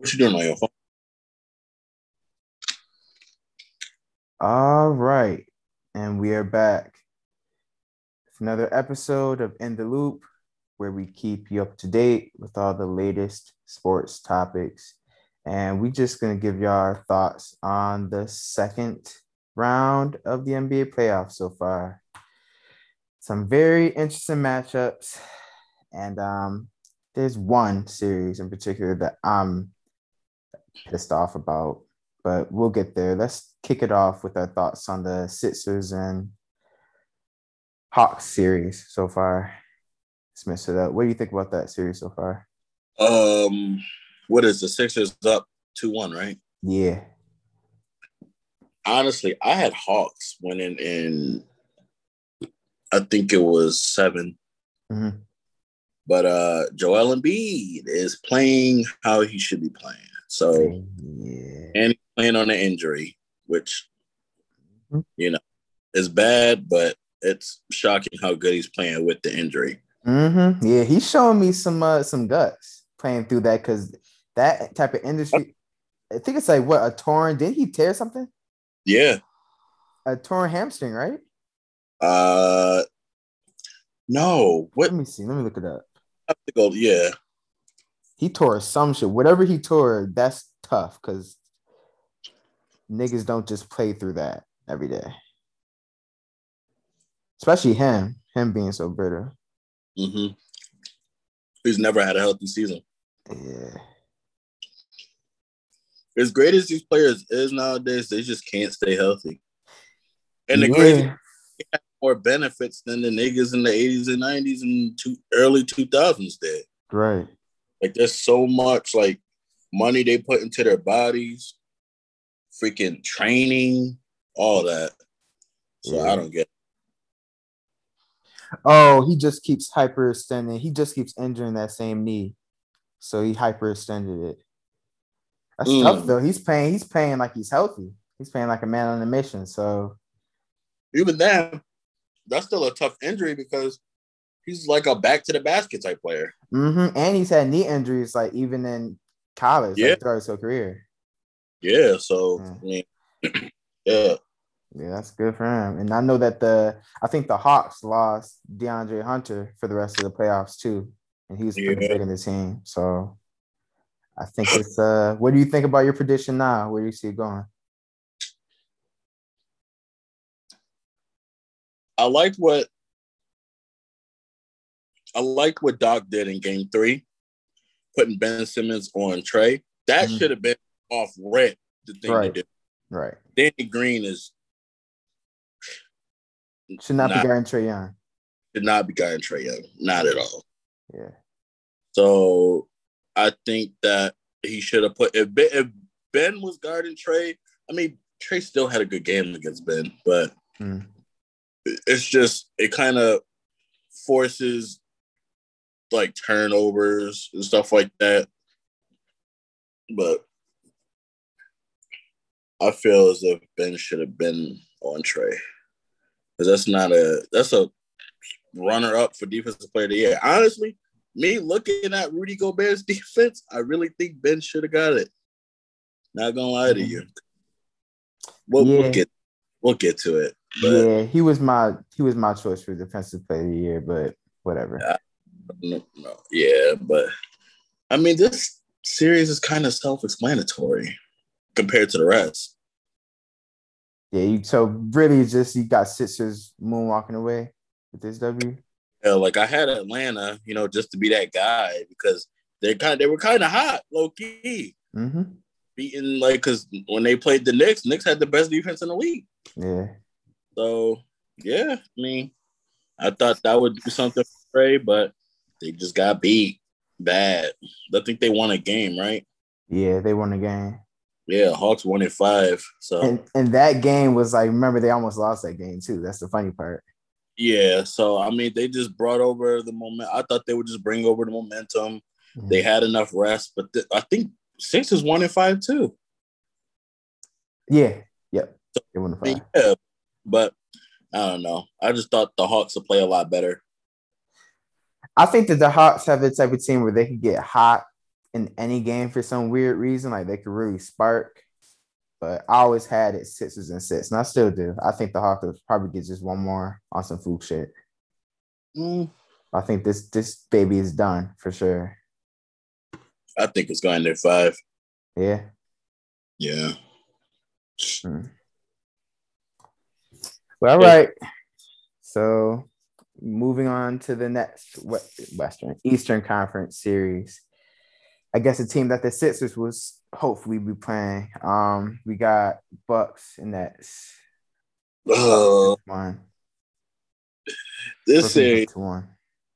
What you doing on your phone? All right. And we are back. It's another episode of In the Loop where we keep you up to date with all the latest sports topics. And we're just going to give you our thoughts on the second round of the NBA playoffs so far. Some very interesting matchups. And um, there's one series in particular that I'm pissed off about, but we'll get there. Let's kick it off with our thoughts on the Sixers and Hawks series so far. Let's mess it up. What do you think about that series so far? Um, what is the Sixers up two one, right? Yeah. Honestly, I had Hawks winning in. I think it was 7 Mhm. but uh Joel Embiid is playing how he should be playing. So Yeah. and playing on an injury, which Mhm. you know is bad, but it's shocking how good he's playing with the injury. Mm-hmm. Yeah, he's showing me some uh, some guts playing through that because that type of industry. I think it's like what a torn. Did he tear something? Yeah. A torn hamstring, right? Uh no. What Let me see. Let me look it up. I have to go? Yeah. He tore some shit. Whatever he tore, that's tough because niggas don't just play through that every day. Especially him, him being so bitter. Mm-hmm. He's never had a healthy season. Yeah. As great as these players is nowadays, they just can't stay healthy. And the crazy yeah. more benefits than the niggas in the 80s and 90s and two, early 2000s did. Right. Like there's so much like money they put into their bodies, freaking training, all that. So Yeah. I don't get. Oh, he just keeps hyperextending. He just keeps injuring that same knee. So he hyperextended it. That's Mm. tough though. He's paying. he's paying like he's healthy. He's paying like a man on a mission. So Even then, that's still a tough injury because he's like a back to the basket type player. mhm. and he's had knee injuries like even in college, Yeah. like throughout his whole career. Yeah. So Yeah. I mean, yeah. Yeah, that's good for him. And I know that the I think the Hawks lost De'Andre Hunter for the rest of the playoffs too. And he's was pretty big in the team. So I think it's uh what do you think about your prediction now? Where do you see it going? I liked what I like what Doc did in game three, putting Ben Simmons on Trae. That Mhm. should have been off red, the thing Right. do. Right. Danny Green is Should not Nah. be guarding Trae Young. did not be guarding Trae Young, not at all. Yeah. So I think that he should have put if Ben, if Ben was guarding Trae. I mean, Trae still had a good game against Ben, but Mm. it's just it kind of forces like turnovers and stuff like that. But I feel as if Ben should have been on Trae because that's not a that's a runner up for defensive player of the year. Honestly, me looking at Rudy Gobert's defense, I really think Ben should have got it. Not gonna lie to mm-hmm. you. We'll, Yeah. we'll get we'll get to it. But yeah, he was my he was my choice for defensive player of the year, but whatever. No, no, yeah, but I mean this series is kind of self-explanatory compared to the rest. Yeah, you so really just you got Sixers moonwalking away with this W. Yeah, like I had Atlanta, you know, just to be that guy because they kind of they were kind of hot, low key, Mm-hmm. beating like because when they played the Knicks, Knicks had the best defense in the league. Yeah. So yeah, I mean, I thought that would do something for Trae, but they just got beat bad. I think they won a game, right? Yeah, they won a game. Yeah, Hawks won it five. So And and that game was like, remember they almost lost that game too. That's the funny part. yeah, so I mean, they just brought over the moment. I thought they would just bring over the momentum. Mm-hmm. They had enough rest, but th- I think six is one and five too. Yeah. Yep. They won the I mean, five. yeah, but I don't know. I just thought the Hawks would play a lot better. I think that the Hawks have the type of team where they can get hot in any game for some weird reason. Like they could really spark. But I always had it sixes and six, and I still do. I think the Hawks probably get just one more on some food shit. Mm, I think this this baby is done for sure. I think it's going to five. Yeah. Yeah. Well, all right. So moving on to the next Western Eastern Conference series. I guess the team that the Sixers was hopefully be playing. Um, we got Bucks and Nets. Uh, One. this Brooklyn series, One.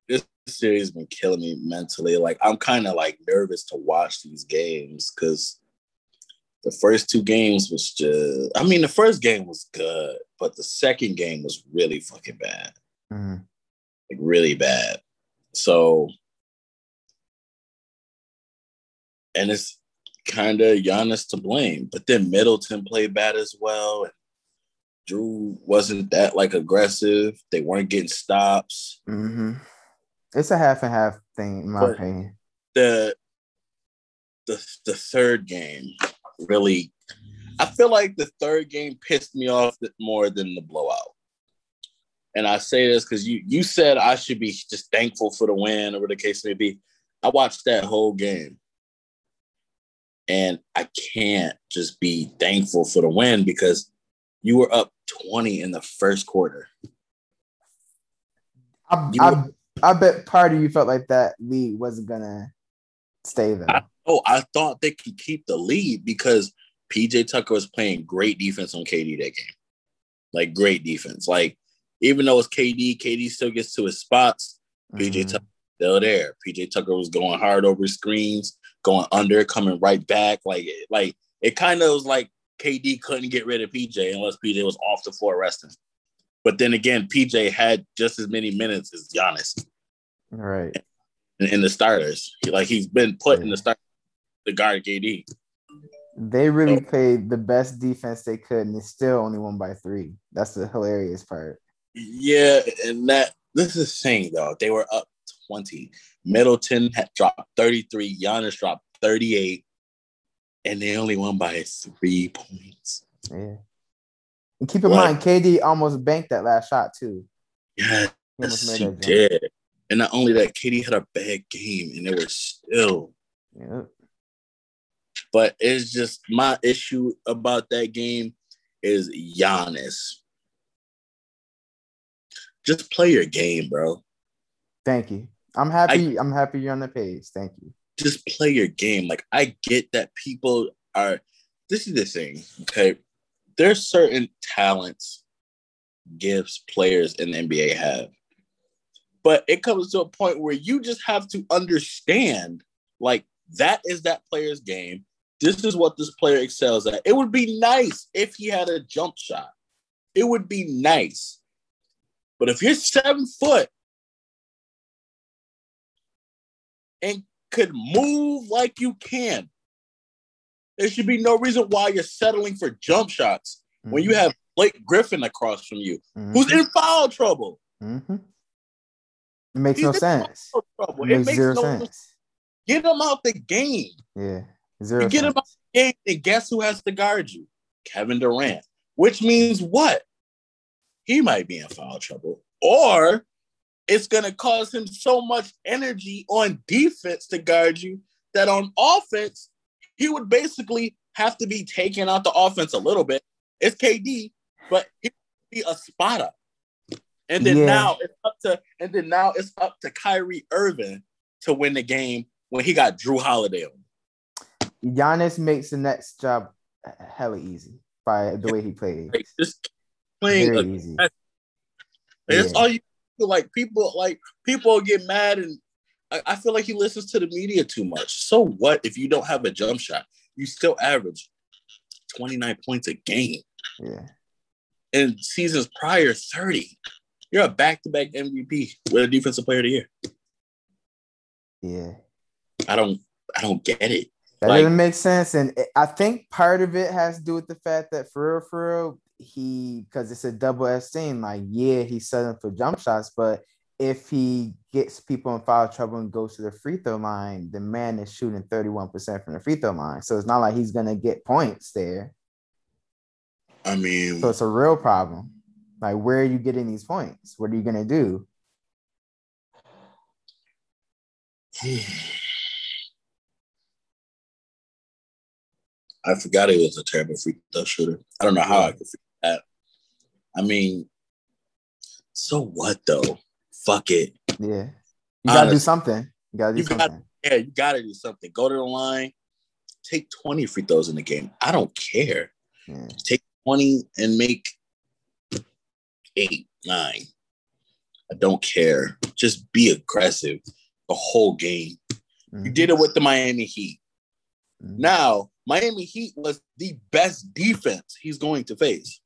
this series has been killing me mentally. Like I'm kind of like nervous to watch these games because the first two games was just. I mean, the first game was good, but the second game was really fucking bad. Mhm. Like really bad. So, and it's kind of Giannis to blame. But then Middleton played bad as well. Jrue wasn't that like aggressive. They weren't getting stops. Mhm. It's a half and half thing, in my But- opinion. The the the third game really. I feel like the third game pissed me off more than the blowout. And I say this because you you said I should be just thankful for the win, or whatever the case may be. I watched that whole game, and I can't just be thankful for the win because you were up twenty in the first quarter. I, I, I bet part of you felt like that lead wasn't gonna stay there. I- Oh, I thought they could keep the lead because PJ Tucker was playing great defense on KD that game. Like great defense. Like even though it's KD, KD still gets to his spots. PJ Mhm. Tucker still there. PJ Tucker was going hard over screens, going under, coming right back. Like like it kind of was like KD couldn't get rid of PJ unless PJ was off the floor resting. But then again, PJ had just as many minutes as Giannis right. in, in the starters. Like he's been put in the start the guard KD. They really So- played the best defense they could, and they still only won by three. That's the hilarious part. Yeah, and that this is the thing though. They were up 20. Middleton had dropped 33, Giannis dropped 38, and they only won by three points. Yeah. And keep in What? mind, KD almost banked that last shot too. Yes, He he did. And not only that, KD had a bad game, and they were still. Yep. But it's just my issue about that game is Giannis. Just play your game, bro. Thank you. I'm happy. I, am happy you're on the page. Thank you. just play your game. Like I get that people are this is the thing, okay? There's certain talents, gifts players in the NBA have. But it comes to a point where you just have to understand like that is that player's game. This is what this player excels at. It would be nice if he had a jump shot. It would be nice. But if you're seven foot and could move like you can. There should be no reason why you're settling for jump shots when you have Blake Griffin across from you, Mhm. who's in foul trouble. Mhm. It makes He's no sense. trouble. It It makes makes zero no sense. Get him out the game. Yeah. Zero You get sense. him out the game, and guess who has to guard you? Kevin Durant. Which means what? He might be in foul trouble. Or it's going to cause him so much energy on defense to guard you that on offense, he would basically have to be taking out the offense a little bit. It's KD, but he would be a spotter. And then Yeah. now it's up to and then now it's up to Kyrie Irving to win the game when he got Jrue Holiday on. Giannis makes the next job hella easy by the way he plays. Just playing Very a easy. And That's all you feel like. People like people get mad, and I, I feel like he listens to the media too much. So what if you don't have a jump shot? You still average twenty nine points a game. Yeah. And seasons prior, thirty. You're a back to back MVP with a defensive player of the year. Yeah. I don't. I don't get it. That Like- doesn't make sense. And I think part of it has to do with the fact that for real, for real, he because it's a double S thing. Like, yeah, he's setting for jump shots, but if he gets people in foul trouble and goes to the free throw line, the man is shooting 31% from the free throw line. So it's not like he's gonna get points there. I mean, So it's a real problem. Like, where are you getting these points? What are you gonna do? I forgot he was a terrible free throw shooter. I don't know how I could forget. I mean, so what though? Fuck it. Yeah. You gotta do something. You gotta do You something. Yeah, you gotta do something. Go to the line, take 20 free throws in the game. I don't care. Yeah. Take 20 and make eight, nine. I don't care. Just be aggressive the whole game. You Mhm. did it with the Miami Heat. Mhm. Now, Miami Heat was the best defense he's going to face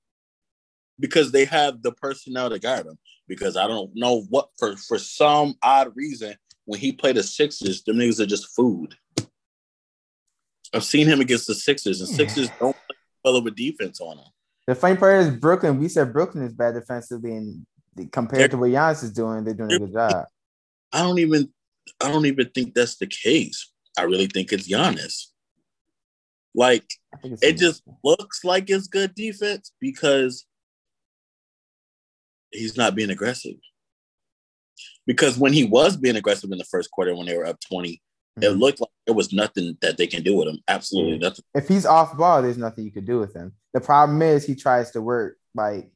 because they have the personnel to guard him. Because I don't know what for for some odd reason when he played the Sixers, them niggas are just food. I've seen him against the Sixers, and. Sixers don't play well of a defense on him. The funny part is Brooklyn. We said Brooklyn is bad defensively, and compared to what Giannis is doing, they're doing a good job. I don't even I don't even think that's the case. I really think it's Giannis. Like I think it's it just looks like it's good defense because he's not being aggressive. Because when he was being aggressive in the first quarter when they were up 20, it Mhm. looked like there was nothing that they can do with him. Absolutely Yeah. nothing. if he's off ball, there's nothing you could do with him. The problem is he tries to work like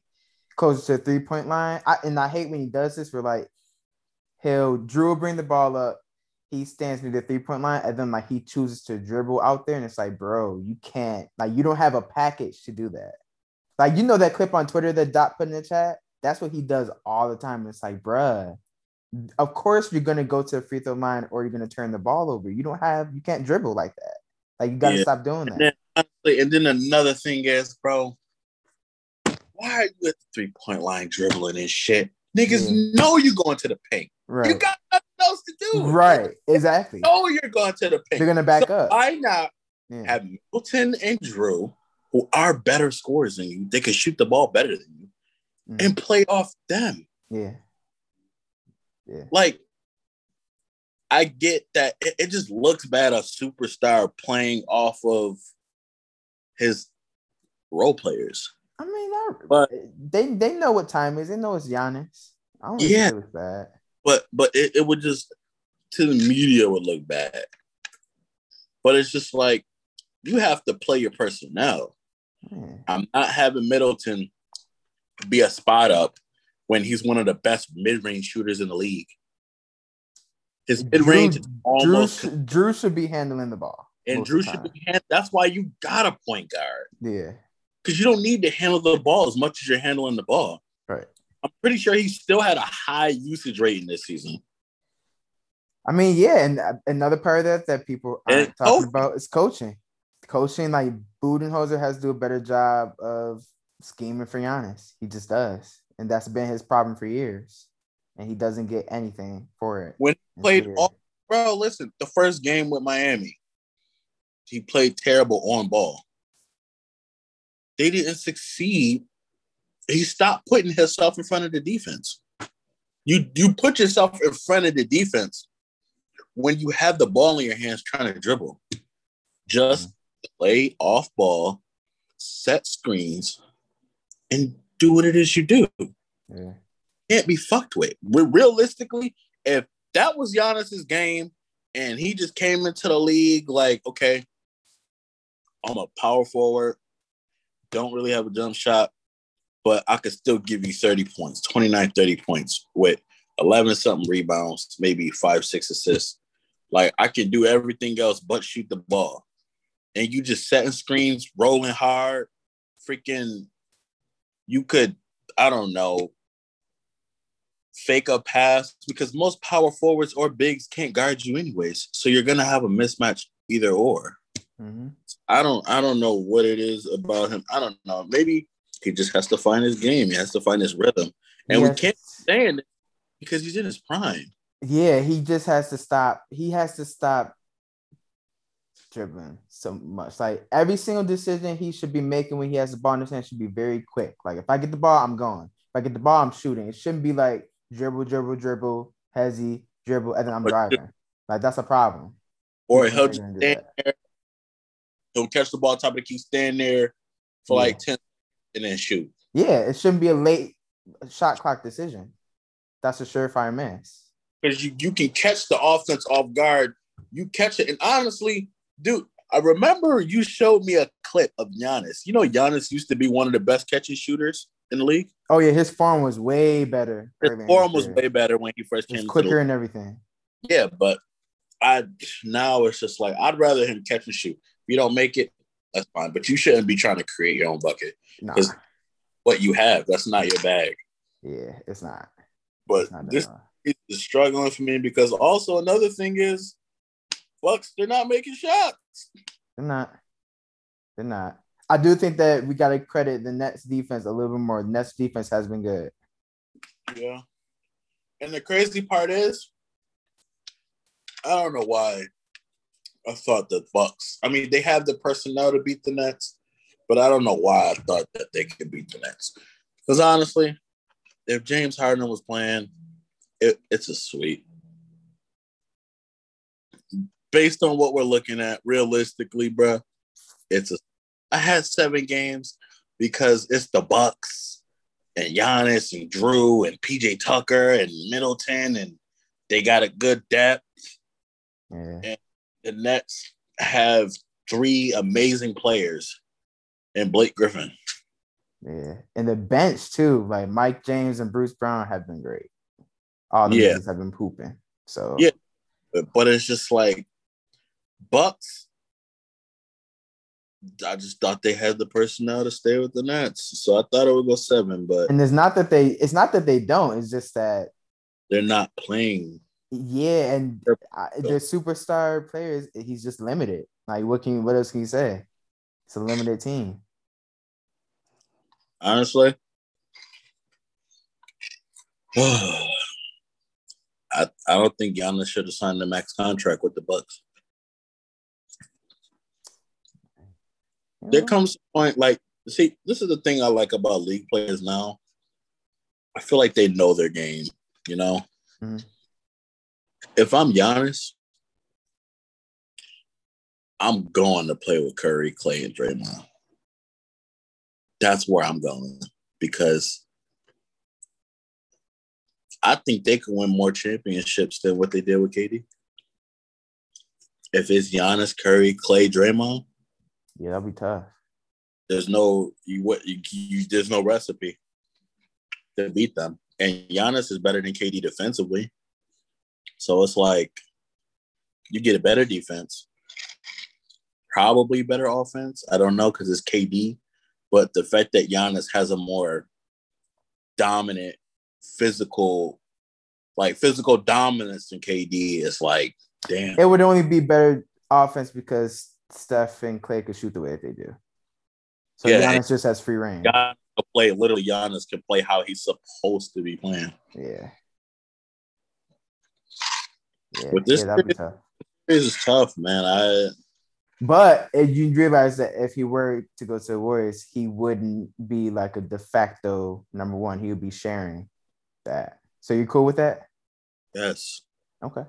closer to the three point line. I, and I hate when he does this. Where like he'll Jrue will bring the ball up, he stands near the three point line, and then like he chooses to dribble out there, and it's like, bro, you can't like you don't have a package to do that. Like you know that clip on Twitter that Dot put in the chat. That's what he does all the time. It's like, bruh, of course you're gonna go to the free throw line or you're gonna turn the ball over. You don't have you can't dribble like that. Like you gotta Yeah. stop doing And that. then, honestly, and then another thing is, bro, why are you at the three point line dribbling and shit? Niggas Yeah. know you going to the paint. Right. You got nothing else to do. Right. Exactly. know you're going to the paint. They're gonna back So up. Why not Yeah. have Middleton and Jrue, who are better scorers than you, they can shoot the ball better than you, Mhm. and play off them. Yeah. Yeah. Like, I get that it, it just looks bad a superstar playing off of his role players. I mean, I, But- they they know what time is. They know it's Giannis. I don't think Yeah. it looks bad. But but it, it would just to the media would look bad. But it's just like you have to play your personnel. Yeah. I'm not having Middleton be a spot up when he's one of the best mid range shooters in the league. His mid range is Jrue, almost, sh- Jrue should be handling the ball. and Jrue should be. hand- That's why you got a point guard Yeah. because you don't need to handle the ball as much as you're handling the ball. Right. I'm pretty sure he still had a high usage rate in this season. I mean, yeah, and uh, another part of that that people aren't And talking coaching. about is coaching. Coaching, like Budenholzer has to do a better job of scheming for Giannis. He just does, and that's been his problem for years. And he doesn't get anything for it. When It's played all, bro. Listen, the first game with Miami, he played terrible on ball. They didn't succeed. He stopped putting himself in front of the defense. You you put yourself in front of the defense when you have the ball in your hands trying to dribble. Just mm-hmm. play off ball, set screens, and do what it is you do Yeah. can't be fucked with. Re- Realistically, if that was Giannis's game and he just came into the league like, okay, I'm a power forward, don't really have a jump shot, but I could still give you 30 points, 29, 30 points with 11 something rebounds, maybe five, six assists. Like I can do everything else but shoot the ball. And you just setting screens, rolling hard, freaking, you could, I don't know, fake a pass because most power forwards or bigs can't guard you anyways. So you're gonna have a mismatch either or. hmm I don't I don't know what it is about him. I don't know. Maybe he just has to find his game. He has to find his rhythm. And we can't stand it because he's in his prime. Yeah, he just has to stop. He has to stop dribbling so much. Like every single decision he should be making when he has the ball in his hand should be very quick. Like if I get the ball, I'm going. If I get the ball, I'm shooting. It shouldn't be like dribble, dribble, dribble, hezzy, dribble, and then I'm driving. Like that's a problem. Or he'll just stand there, he'll catch the ball top of the key, stand there for Yeah. like 10 and then shoot. Yeah, it shouldn't be a late shot clock decision. That's a surefire miss. Because you, you can catch the offense off guard. You catch it. And honestly, dude, I remember you showed me a clip of Giannis. You know, Giannis used to be one of the best catching shooters in the league. Oh yeah, his form was way better. His form was way better when he first came quicker and everything. Yeah, but I now it's just like I'd rather him catch and shoot. If you don't make it, that's fine. But you shouldn't be trying to create your own bucket. Nah, 'Cause- What you have, that's not your bag. yeah, it's not. But It's not this is struggling for me because also another thing is Bucks, they're not making shots. They're not. They're not. I do think that we got to credit the Nets defense a little bit more. The Nets defense has been good. Yeah. And the crazy part is, I don't know why I thought the Bucks. I mean, they have the personnel to beat the Nets, but I don't know why I thought that they could beat the Nets. Because honestly, if James Harden was playing, it, it's a sweep. Based on what we're looking at, realistically, bro, it's a. I had seven games because it's the Bucks and Giannis and Jrue and PJ Tucker and Middleton and they got a good depth. Mm-hmm. And The Nets have three amazing players and Blake Griffin. Yeah. And the bench too, like Mike James and Bruce Brown have been great. All the Yeah. have been pooping. So Yeah. But it's just like Bucks. I just thought they had the personnel to stay with the Nets. So I thought it would go seven, but and it's not that they it's not that they don't, it's just that they're not playing. yeah, and their superstar players, he's just limited. Like what can what else can you say? It's a limited team. Honestly. I I don't think Giannis should have signed the max contract with the Bucks. There comes a point like see this is the thing i like about league players now i feel like they know their game you know Mhm. if i'm Giannis, i'm going to play with curry clay and draymond that's where i'm going because i think they can win more championships than what they did with KD. if it's Giannis, curry clay draymond Yeah, that'd be tough. there's no you what you, you there's no recipe to beat them. And Giannis is better than KD defensively. So it's like you get a better defense, probably better offense. I don't know because it's KD, but the fact that Giannis has a more dominant physical, like physical dominance than KD is like, damn. It would only be better offense because Steph and Clay could shoot the way that they do. So Yeah, Giannis just has free reign. Giannis can play literally. Giannis can play how he's supposed to be playing. Yeah. Yeah, With this yeah series- tough. This is tough, man. I But if you realize that if he were to go to the Warriors, he wouldn't be like a de facto number one. He would be sharing that. So you're cool with that? yes. Okay.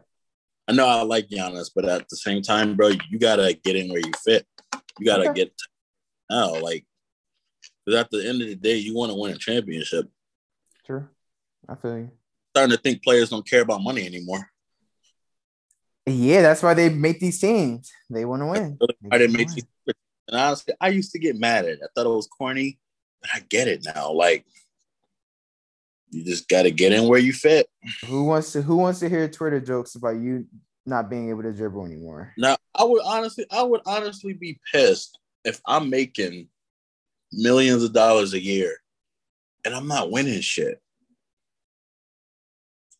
I know I like Giannis, but at the same time, bro, you gotta get in where you fit. You gotta Okay. get now, like, because at the end of the day, you want to win a championship. Sure. I feel you. Starting to think players don't care about money anymore. Yeah, that's why they make these teams. They want to win. Really They hard to just make these- And honestly, I used to get mad at it. I thought it was corny, but I get it now. Like, you just gotta get in where you fit. Who wants to who wants to hear Twitter jokes about you not being able to dribble anymore? Now, I would honestly, I would honestly be pissed if I'm making millions of dollars a year and I'm not winning shit.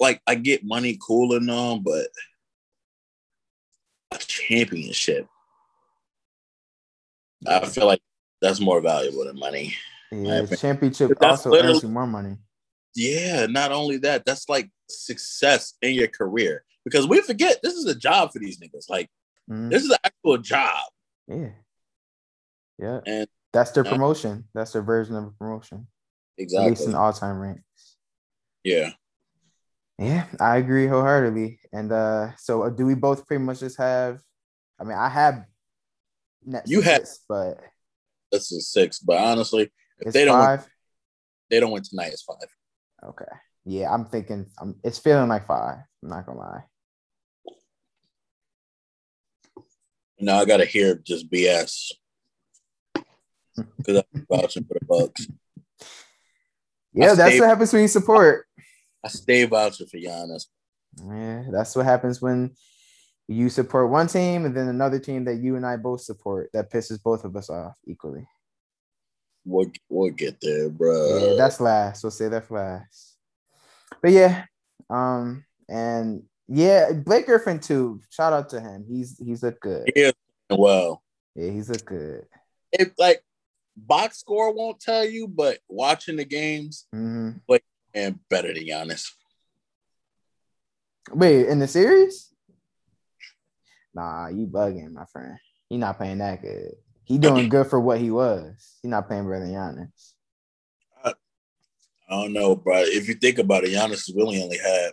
Like, I get money cool and all, but a championship, I feel like that's more valuable than money. Yeah, championship also earns you more money. Yeah, not only that, that's like success in your career because we forget this is a job for these niggas. Like, Mhm. this is an actual job. Yeah. Yeah. And- that's their promotion. That's their version of a promotion. At least Exactly. in all time ranks. Yeah. Yeah, I agree wholeheartedly. And uh, so uh, do we both pretty much just have? I mean, I have Nets you have, but this is six. But honestly, if they don't, win, they don't win tonight. It's five. Okay. Yeah, I'm thinking. I'm, it's feeling like five. I'm not gonna lie. Now I gotta hear just BS because I'm vouching for the Bucks. Yeah, I that's stay, what happens when you support. I stay vouching for Giannis. Yeah, that's what happens when you support one team and then another team that you and I both support. That pisses both of us off equally. We'll, we'll get there, bro. Yeah, that's last. We'll say that for last. But yeah, um, and yeah, Blake Griffin too. Shout out to him. He's he's a good. Yeah, well. Yeah, he's a good. It like box score won't tell you, but watching the games, mm-hmm. Blake and better than Giannis. Wait, in the series? Nah, you bugging, my friend. He not playing that good. He doing good for what he was. He not playing better than Giannis. I, I don't know, bro. If you think about it, Giannis really only had.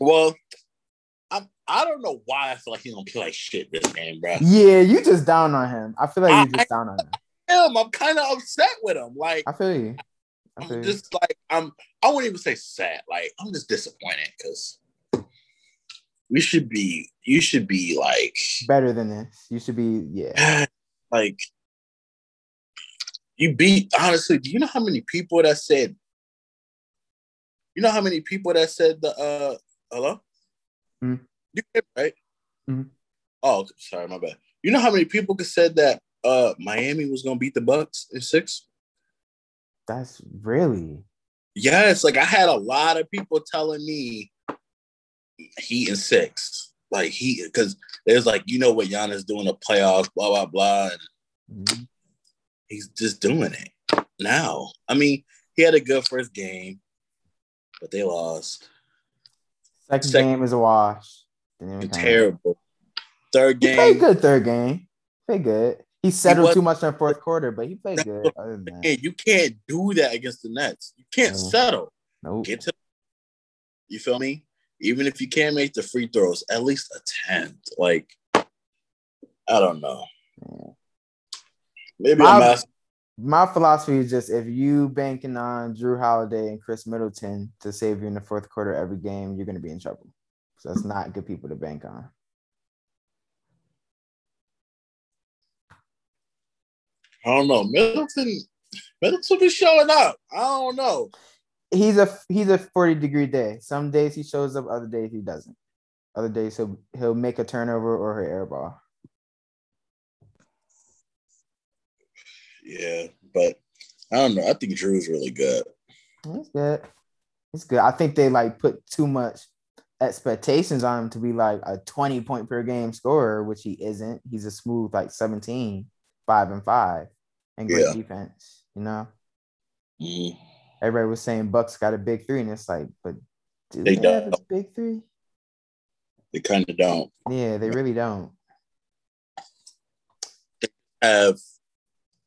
Well, I'm. I don't know why I feel like he don't play like shit this game, bro. Yeah, you just down on him. I feel like you just I, down on him. Him, I'm kind of upset with him. Like I feel you. I am just like I'm. I wouldn't even say sad. Like I'm just disappointed because we should be you should be like better than this. You should be yeah. Like you beat honestly, do you know how many people that said you know how many people that said the uh hello? Mm-hmm. You right? Mm-hmm. Oh, sorry, my bad. You know how many people could said that uh Miami was gonna beat the Bucks in six? That's really yes. Like I had a lot of people telling me Heat in six. Like he because there's like you know what Giannis doing the playoffs, blah blah blah. And mm-hmm. He's just doing it now. I mean, he had a good first game, but they lost. Second, Second game is a wash. Terrible. Third game. He played good third game. Played good. He settled he too much in the fourth quarter, but he played good. Other than that. You can't do that against the Nets. You can't no. settle. Nope. Get to you feel me? Even if you can't make the free throws, at least attempt. Like, I don't know. Maybe my, I'm asking. My philosophy is just if you banking on Jrue Holiday and Khris Middleton to save you in the fourth quarter every game, you're going to be in trouble. So that's not good people to bank on. I don't know. Middleton, Middleton be showing up. I don't know he's a he's a 40 degree day. Some days he shows up, other days he doesn't. Other days he'll he'll make a turnover or her air ball. Yeah, but I don't know. I think Jrue's really good. He's good. He's good. I think they like put too much expectations on him to be like a 20 point per game scorer, which he isn't. He's a smooth like 17, 5 and 5 and great yeah. defense, you know? Mm everybody was saying Bucks got a big three, and it's like, but do they, they have a big three? They kind of don't. Yeah, they really don't. They have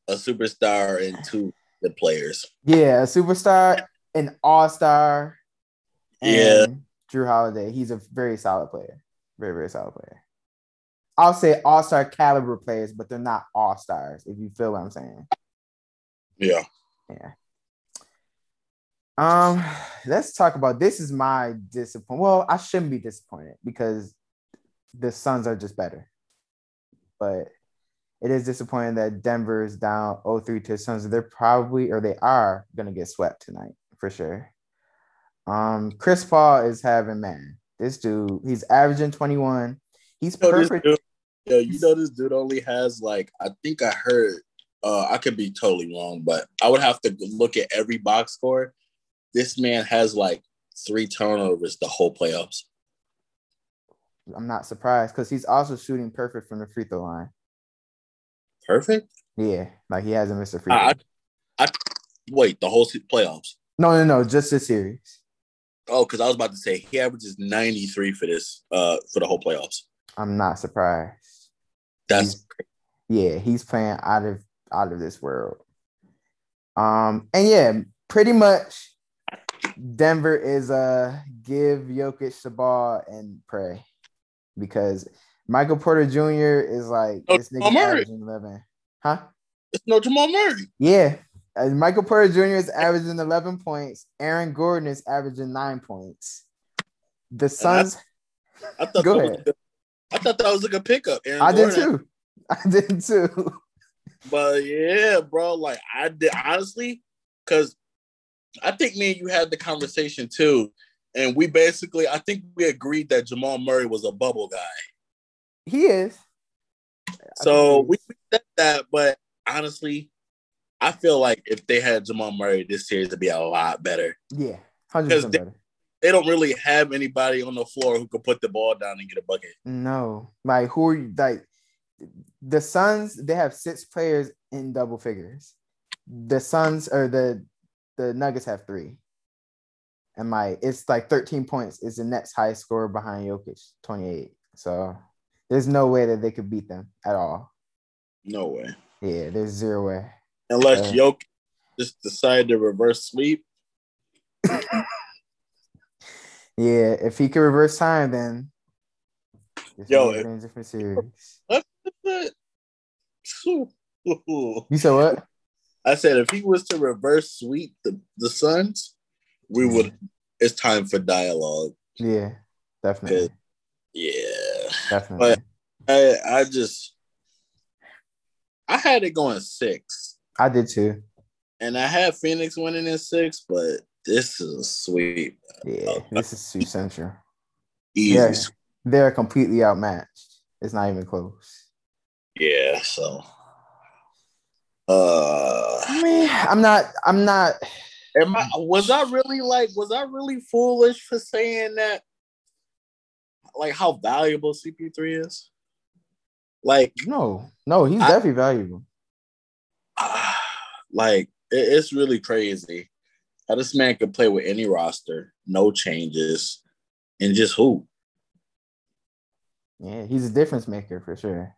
a superstar and two good players. Yeah, a superstar, an all star. Yeah, Jrue Holiday. He's a very solid player. Very very solid player. I'll say all star caliber players, but they're not all stars. If you feel what I'm saying. Yeah. Yeah. Um, let's talk about this. Is my disappointment? Well, I shouldn't be disappointed because the Suns are just better, but it is disappointing that Denver is down 0-3 to the Suns. They're probably or they are gonna get swept tonight for sure. Um, Chris Paul is having man. This dude, he's averaging 21. He's you know, perfect. Dude, yeah, you know this dude only has like I think I heard. Uh, I could be totally wrong, but I would have to look at every box score this man has like three turnovers the whole playoffs. I'm not surprised because he's also shooting perfect from the free throw line. Perfect? Yeah, like he hasn't missed a free throw. I, I, wait, the whole playoffs? No, no, no, just this series. Oh, because I was about to say he averages 93 for this, uh, for the whole playoffs. I'm not surprised. That's he's, yeah, he's playing out of out of this world. Um, and yeah, pretty much Denver is uh give Jokic the ball and pray because Michael Porter Jr. is like No, this nigga averaging eleven, huh? It's no Jamal Murray. Yeah, Uh, Michael Porter Jr. is averaging eleven points. Aaron Gordon is averaging nine points. The Suns, I thought Go that was ahead. a good- I thought that was a good pickup. Aaron I did too. I did too. But yeah, bro, like I did honestly, because I think me and you had the conversation too, and we basically I think we agreed that Jamal Murray was a bubble guy. He is. So we said that, but honestly, I feel like if they had Jamal Murray, this series would be a lot better. yeah, Because they- They don't really have anybody on the floor who could put the ball down and get a bucket. No, like who are you? Like the Suns, they have six players in double figures. The Suns or the the Nuggets have three, and my it's like thirteen points is the next highest score behind Jokic, twenty eight. So there's no way that they could beat them at all. No way. Yeah, there's zero way. Unless Yeah. Jokic just decide to reverse sweep. Yeah, if he could reverse time, then Yo, a different series. You said what? I said if he was to reverse sweep the, the Suns, we would. It's time for dialogue. Yeah, definitely, Yeah, definitely. But I I just I had it going six, I did too. and I had Phoenix winning in six, but this is a sweep, Yeah, this is too central. easy. Yeah. They're completely outmatched. It's not even close. Yeah, so. Uh, I mean, I'm not. I'm not. am I, was I really like? Was I really foolish for saying that? Like how valuable CP3 is? Like No, no. He's I- definitely valuable. ah, like it- it's really crazy how this man could play with any roster, no changes, and just hoop. Yeah, he's a difference maker for sure.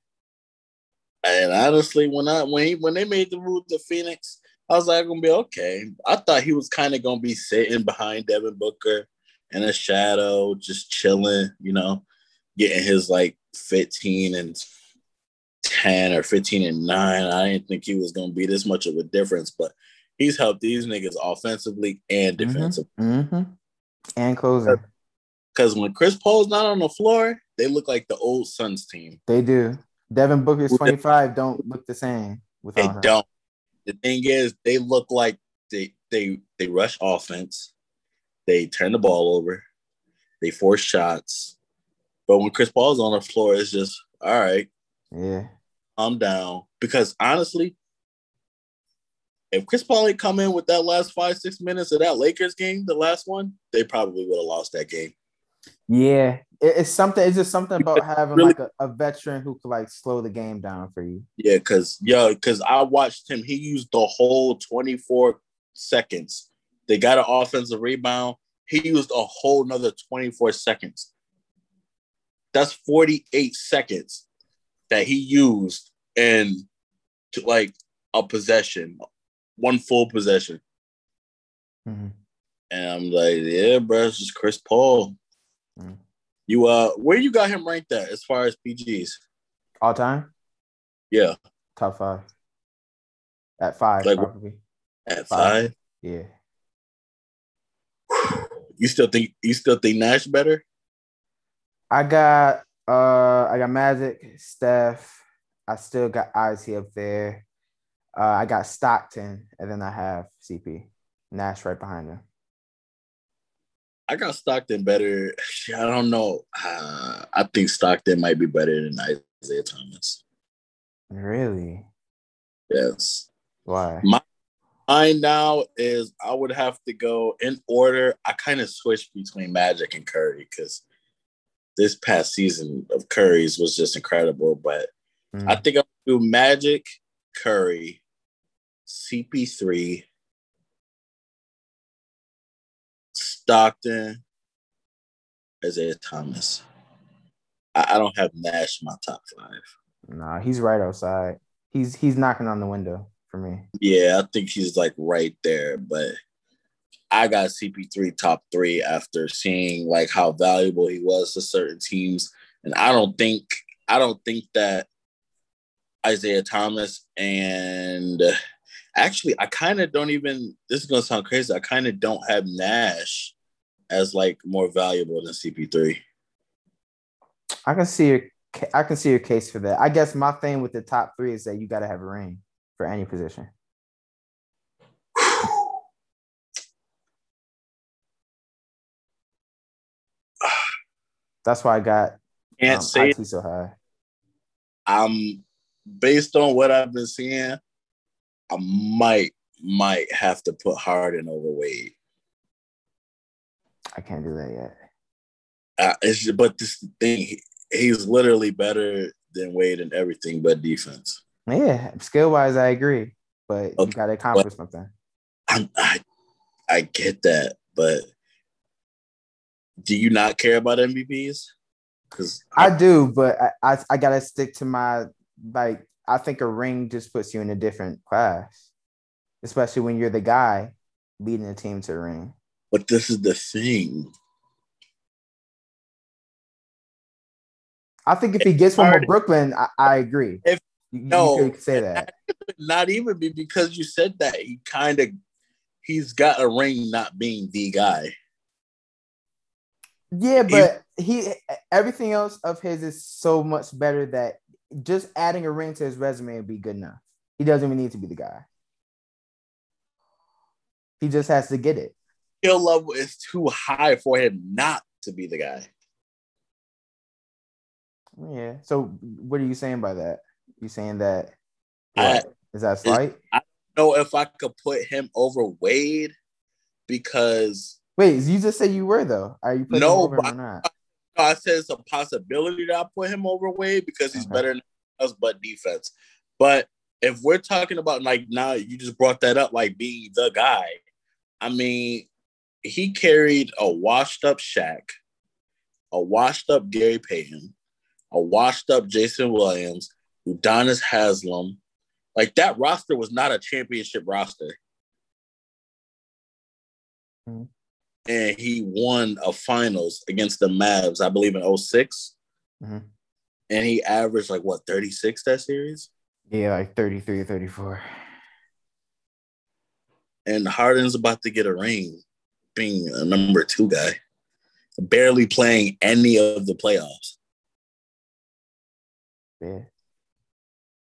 And honestly, when I when he, when they made the move to Phoenix, I was like, gonna be okay. I thought he was kind of gonna be sitting behind Devin Booker in a shadow, just chilling, you know, getting his like 15 and 10 or 15 and 9. I didn't think he was gonna be this much of a difference, but he's helped these niggas offensively and Mhm. defensively. Mm-hmm. And closing. Because when Chris Paul's not on the floor, they look like the old Suns team. They do. Devin Booker's Well, 25 don't look the same They without him. don't. The thing is, they look like they they they rush offense, they turn the ball over, they force shots. But when Chris Paul's on the floor, it's just all right, Yeah. calm down. Because honestly, if Chris Paul had come in with that last five six minutes of that Lakers game, the last one, they probably would have lost that game. Yeah. It- it's something, it's just something about having Really- like a, a veteran who could like slow the game down for you. Yeah, because yeah, because I watched him. He used the whole 24 seconds. They got an offensive rebound. He used a whole another 24 seconds. That's 48 seconds that he used in to like a possession, one full possession. Mhm. And I'm like, yeah, bro, it's just Chris Paul. Mm. You uh where you got him ranked at as far as PGs? All time, Yeah, top five. At five, Like- probably. at Five. five. Yeah. You still think you still think Nash better? I got uh I got Magic, Steph. I still got Izzy up there. Uh, I got Stockton, and then I have CP. Nash right behind him. I got Stockton better. I don't know. Uh, I think Stockton might be better than Isiah Thomas. Really? Yes. Why? My mine now is I would have to go in order. I kind of switched between Magic and Curry because this past season of Curry's was just incredible. But Mm. I think I'll do Magic, Curry, CP3, Stockton, Isiah Thomas. I, I don't have Nash in my top five. Nah, he's right outside. He's he's knocking on the window for me. Yeah, I think he's like right there, but I got CP3 top three after seeing like how valuable he was to certain teams. And I don't think I don't think that Isiah Thomas and actually I kind of don't even this is gonna sound crazy. I kind of don't have Nash as like more valuable than CP3. I can see your I can see your case for that. I guess my thing with the top three is that you gotta have a ring for any position. That's why I got Can't um, say IT so high. I'm based on what I've been seeing, I might might have to put Harden over Wade. I can't do that yet. Uh, it's just, but this thing, he, he's literally better than Wade in everything but defense. Yeah, skill wise, I agree, but you got to accomplish something. I'm, I I get that, but do you not care about MVPs? Because I do, but I, I I gotta stick to my like. I think a ring just puts you in a different class, especially when you're the guy leading the team to a ring. But this is the thing. I think if he gets one with Brooklyn, I, I agree. If- you, you no, could say that. Not even be because you said that. He kind of he's got a ring not being the guy. Yeah, but he everything else of his is so much better that just adding a ring to his resume would be good enough. He doesn't even need to be the guy. He just has to get it. Skill level is too high for him not to be the guy. Yeah. So what are you saying by that? You saying that is that slight? I- what? Is that slight? know if I could put him over Wade because Wait, you just said you were though. Are you putting No, him over or not? I said it's a possibility that I put him over Wade because he's Okay. better than us, but defense. But if we're talking about like now, you just brought that up, like being the guy. I mean, he carried a washed up Shaq, a washed up Gary Payton, a washed up Jason Williams, Udonis Haslem. Like that roster was not a championship roster. Mhm. And he won a finals against the Mavs, I believe in 6 Mhm. And he averaged like what 36 that series? Yeah, like 33, 34. And Harden's about to get a ring, being a number two guy, barely playing any of the playoffs. Yeah.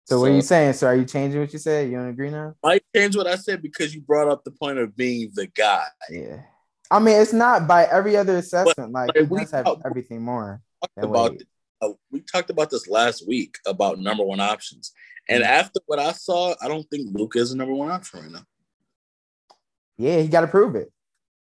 So, what are you saying? So are you changing what you said? You don't agree now? I changed what I said because you brought up the point of being the guy. Yeah. I mean, it's not by every other assessment. like, like, we have talk- everything more. Talked about uh, we talked about this last week about number one options, and Mhm. after what I saw, I don't think Luke is a number one option right now. Yeah, he got to prove it.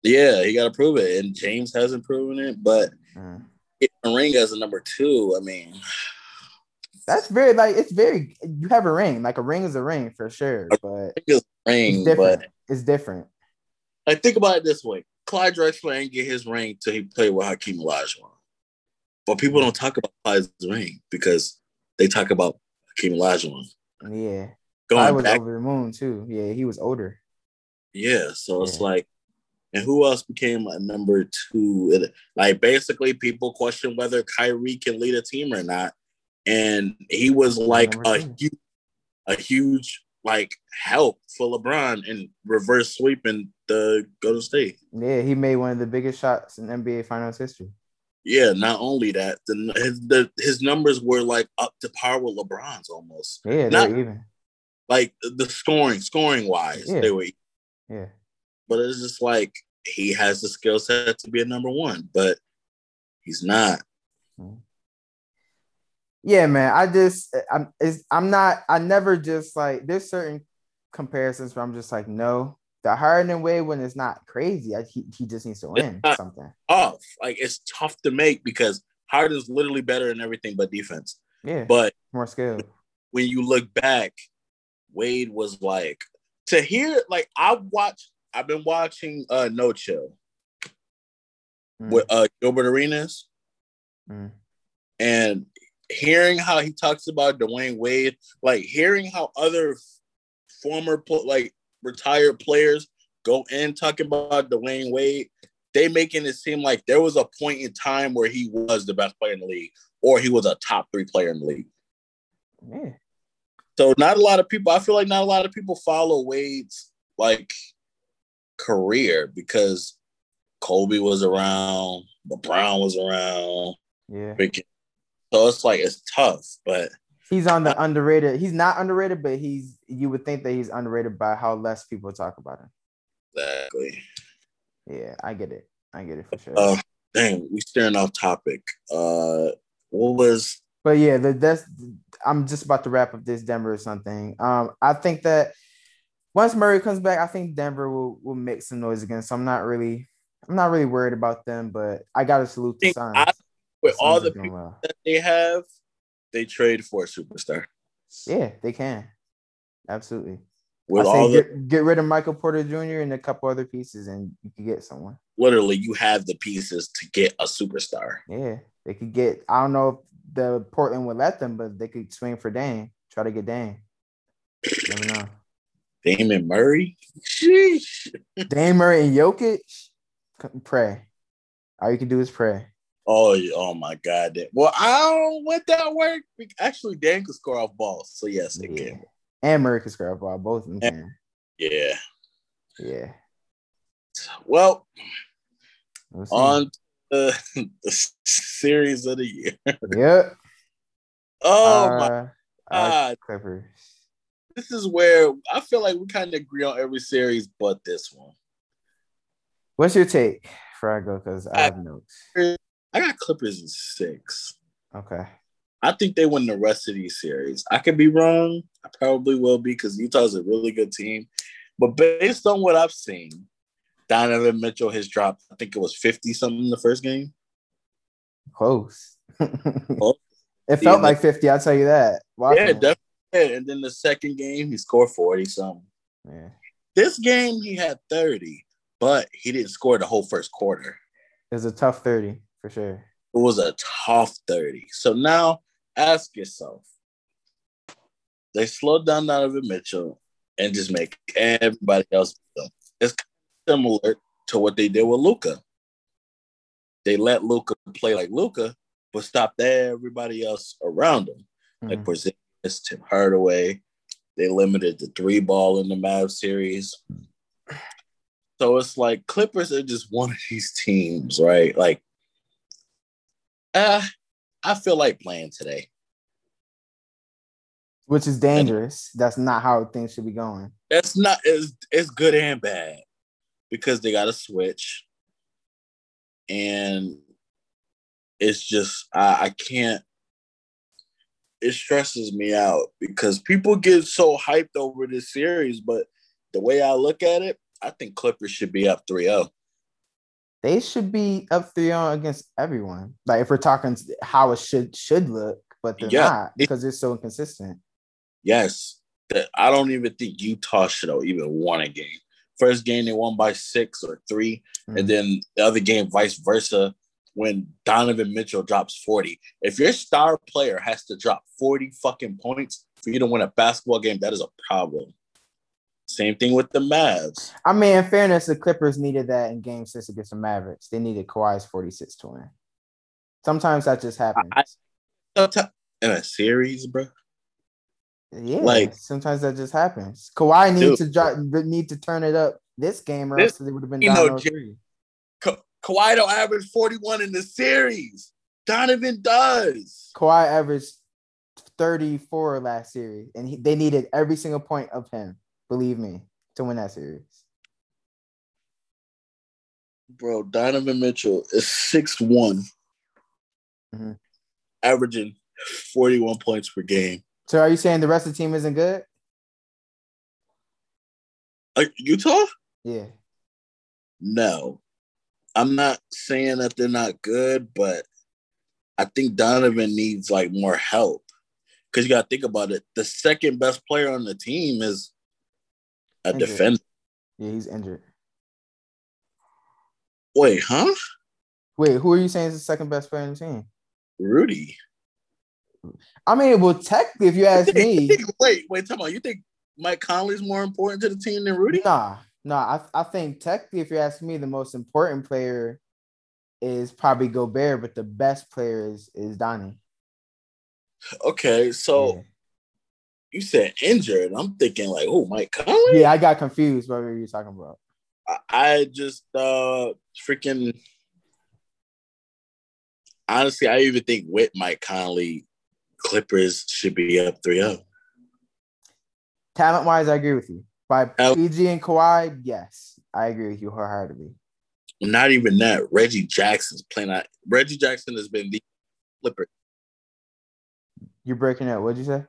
Yeah, he got to prove it, and James hasn't proven it. But Mm. getting a ring as a number two, I mean, That's very like it's very. You have a ring. Like a ring is a ring for sure, but it's it's ring. different. But It's different. like, think about it this way: Clyde Drexler ain't get his ring till he played with Hakeem Olajuwon. But people don't talk about Clyde's ring because they talk about Hakeem Olajuwon. Yeah, I Going was back, over the moon too. Yeah, he was older. yeah. So it's like, and who else became a number two? Like, basically, people question whether Kyrie can lead a team or not, and he was like a huge, a huge like help for LeBron in reverse sweeping the Golden State. Yeah, he made one of the biggest shots in NBA Finals history. Yeah, not only that, the, his the, his numbers were like up to par with LeBron's almost. Yeah, Not- even. Like the scoring, scoring wise, Yeah. they were. Yeah. But it's just like he has the skill set to be a number one, but he's not. Yeah, man. I just I'm I'm not I never just like there's certain comparisons where I'm just like no the Harden way when it's not crazy. I, he he just needs to win something. Tough, like it's tough to make because Harden's literally better in everything but defense. Yeah, But more skill. when you look back, Wade was like to hear like I watched. I've been watching uh No Chill Mm, with uh Gilbert Arenas. mm. and hearing how he talks about Dwyane Wade, like hearing how other former like retired players go in talking about Dwyane Wade, they making it seem like there was a point in time where he was the best player in the league, or he was a top three player in the league. Yeah. So not a lot of people. I feel like not a lot of people follow Wade's like career because Kobe was around, LeBron was around. Yeah. So it's like it's tough, but he's on the underrated. He's not underrated, but he's you would think that he's underrated by how less people talk about him. Exactly. Yeah, I get it. I get it for sure. Uh, dang, we staring off topic. Uh, what was? But yeah, the that's I'm just about to wrap up this Denver or something. Um, I think that once Murray comes back, I think Denver will will make some noise again. So I'm not really I'm not really worried about them, but I gotta salute the Suns. I, with the all the people well. that they have, they trade for a superstar. Yeah, they can. Absolutely. With all the, get, get rid of Michael Porter Jr. and a couple other pieces, and you can get someone. Literally, you have the pieces to get a superstar. Yeah, they could get. I don't know if the Portland would let them, but they could swing for Dame. Try to get Dame. Never know. Damon Murray. Sheesh. Dame Murray and Jokic. Pray. All you can do is pray. Oh, oh my God! Well, I don't want that work. Actually, Dan can score off balls, so yes, it yeah. can. And Murray could score off ball. Both of them can. Yeah. Yeah. Well, on the, the, series of the year. Yep. oh uh, my God. Clippers. This is where I feel like we kind of agree on every series, but this one. What's your take, Frago? Because I have notes. I got Clippers in six. Okay. I think they win the rest of these series. I could be wrong. I probably will be because Utah's a really good team. But based on what I've seen, Donovan Mitchell has dropped, I think it was 50 something in the first game. Close. it felt like 50, I'll tell you that. Yeah, definitely. And then the second game, he scored 40 something. Yeah. This game, he had 30, but he didn't score the whole first quarter. It was a tough 30 for sure. It was a tough 30. So now ask yourself, they slowed down Donovan Mitchell and just make everybody else. It's similar to what they did with Luka. They let Luka play like Luka, but stopped everybody else around him. Mm-hmm. Like Porzingis, Tim Hardaway. They limited the three ball in the Mavs series. So it's like Clippers are just one of these teams, right? Like uh, I feel like playing today. Which is dangerous. And that's not how things should be going. That's not it's, it's good and bad because they got a switch. And it's just I, I can't it stresses me out because people get so hyped over this series, but the way I look at it, I think Clippers should be up 3-0 they should be up 3 on against everyone. Like if we're talking how it should should look, but they're yeah. not because they're so inconsistent. Yes. I don't even think Utah should have even won a game. First game they won by six or 3 mm-hmm. and then the other game vice versa. When Donovan Mitchell drops 40. If your star player has to drop 40 fucking points for you to win a basketball game, that is a problem. Same thing with the Mavs. I mean, in fairness, the Clippers needed that in game six against the Mavericks. They needed Kawhi's 46 to win. Sometimes that just happens. I, in a series, bro. Yeah, like sometimes that just happens. Kawhi needs to drop, need to turn it up this game, or this, else they would have been down know. Ka- Kawhi don't average 41 in the series. Donovan does. Kawhi averaged 34 last series, and he, they needed every single point of him. Believe me, to win that series. Bro, Donovan Mitchell is six one, mm-hmm. averaging 41 points per game. So are you saying the rest of the team isn't good? Uh, Utah? Yeah. No. I'm not saying that they're not good, but I think Donovan needs like more help. Cause you gotta think about it. The second best player on the team is a injured. defender. Yeah, he's injured. Wait, huh? Wait, who are you saying is the second best player on the team? Rudy. I mean, well, technically, if you ask me, wait, wait, tell me, you think Mike Conley's more important to the team than Rudy? Nah, No, I, I think technically, if you're asking me, the most important player is probably Gobert, but the best player is is Donnie. Okay, so Yeah. you said injured. I'm thinking like, oh, Mike Conley. Yeah, I got confused what were you talking about. I, I just uh freaking honestly, I even think with Mike Conley, Clippers should be up 3-0. Talent wise, I agree with you. By. PG and Kawhi, yes, I agree with you wholeheartedly. Not even that. Reggie Jackson's playing out. Reggie Jackson has been the Clipper. You're breaking up. What'd you say?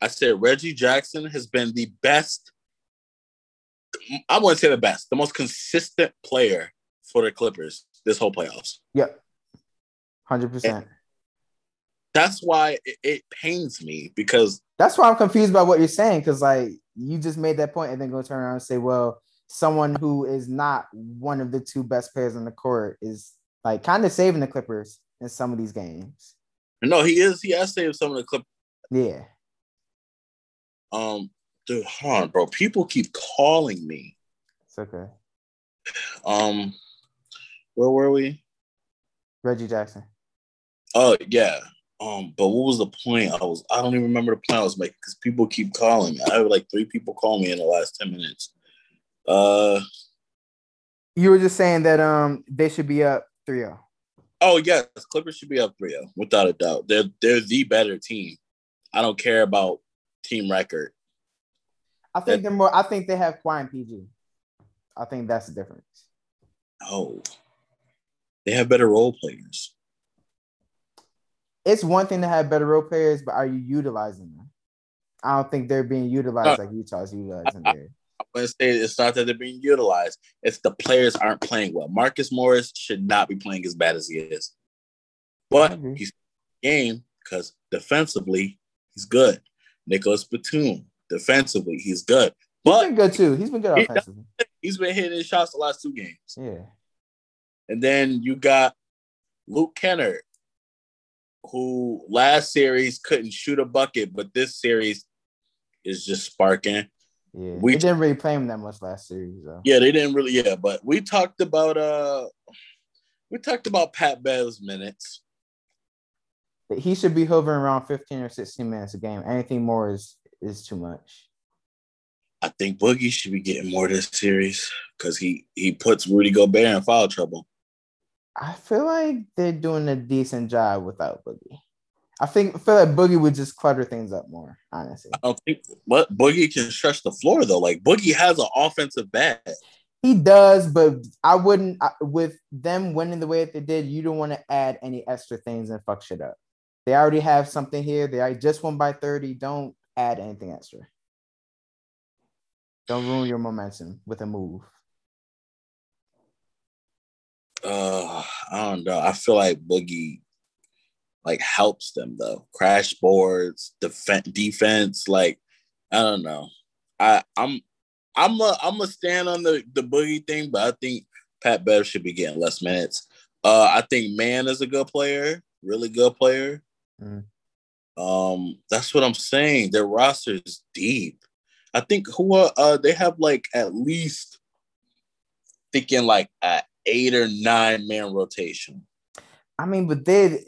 I said Reggie Jackson has been the best. I wouldn't say the best, the most consistent player for the Clippers this whole playoffs. Yep. Hundred percent. That's why it, it pains me because That's why I'm confused by what you're saying, because like you just made that point and then go turn around and say, well, someone who is not one of the two best players on the court is like kind of saving the Clippers in some of these games. no, he is. He has saved some of the Clippers. Yeah. Um, dude, hold on, bro. People keep calling me. It's okay. Um, where were we? Reggie Jackson. Oh yeah. Um, but what was the point? I was I don't even remember the point I was making because people keep calling me. I have like three people call me in the last 10 minutes. Uh You were just saying that um they should be up 3-0. oh yes, Clippers should be up 3-0, without a doubt. They're they're the better team. I don't care about team record. I think they're more I think they have Kawhi and PG. I think that's the difference. Oh, they have better role players. It's one thing to have better role players, but are you utilizing them? I don't think they're being utilized uh, like Utah's utilizing there. I'm gonna say it's not that they're being utilized, it's the players aren't playing well. Marcus Morris should not be playing as bad as he is. But he's game because defensively he's good. Nicolas Batum, defensively, he's good. He's But been good too. He's been good offensively. he's been hitting his shots the last two games. Yeah. And then you got Luke Kennard, who last series couldn't shoot a bucket, but this series is just sparking. Yeah. We- We didn't really play him that much last series though. Yeah, they didn't really. Yeah, but we talked about uh, we talked about Pat Bev's minutes. He should be hovering around 15 or 16 minutes a game. Anything more is is too much. I think Boogie should be getting more this series because he he puts Rudy Gobert in foul trouble. I feel like they're doing a decent job without Boogie. I think I feel like Boogie would just clutter things up more, honestly. I don't think what Boogie can stretch the floor though. Like Boogie has an offensive bat. He does, but I wouldn't I- with them winning the way that they did, you don't want to add any extra things and fuck shit up. They already have something here. They just won by 30. Don't add anything extra. Don't ruin your momentum with a move. Uh, I don't know. I feel like Boogie like helps them though. Crash boards, defense, defense. Like I don't know. I I'm I'm a I'm a stand on the the Boogie thing, but I think Pat Bev should be getting less minutes. Uh, I think Mann is a good player, really good player. Mhm. Um, that's what I'm saying. Their roster is deep. I think who are uh they have like at least thinking like a eight or nine man rotation. I mean, but they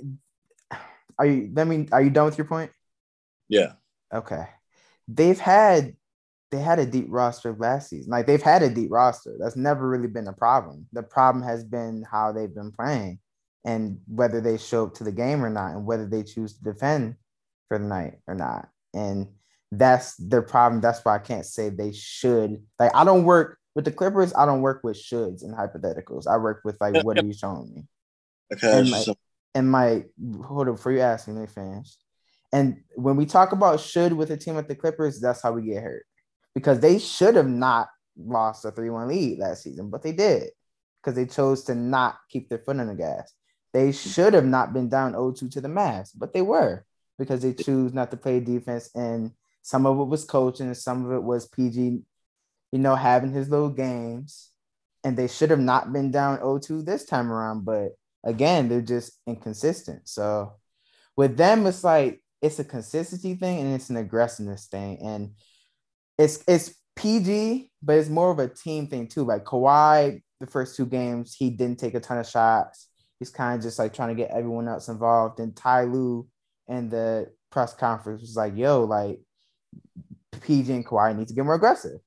are you let me are you done with your point? Yeah. Okay. They've had they had a deep roster last season. Like they've had a deep roster. That's never really been a problem. The problem has been how they've been playing and whether they show up to the game or not and whether they choose to defend for the night or not. And that's their problem. That's why I can't say they should. Like I don't work with the Clippers, I don't work with shoulds and hypotheticals. I work with like what are you showing me? Okay. And my, so- and my hold up before you ask me, finish. And when we talk about should with a team like the Clippers, that's how we get hurt because they should have not lost a 3 1 lead last season, but they did because they chose to not keep their foot on the gas. They should have not been down 0 2 to the Mavs, but they were because they choose not to play defense. And some of it was coaching, and some of it was PG, you know, having his little games. And they should have not been down 0 2 this time around, but again, they're just inconsistent. So with them, it's like it's a consistency thing and it's an aggressiveness thing. And it's it's PG, but it's more of a team thing too. Like Kawhi, the first two games, he didn't take a ton of shots. He's kind of just like trying to get everyone else involved. And Ty Lue and the press conference was like, yo, like PG and Kawhi need to get more aggressive.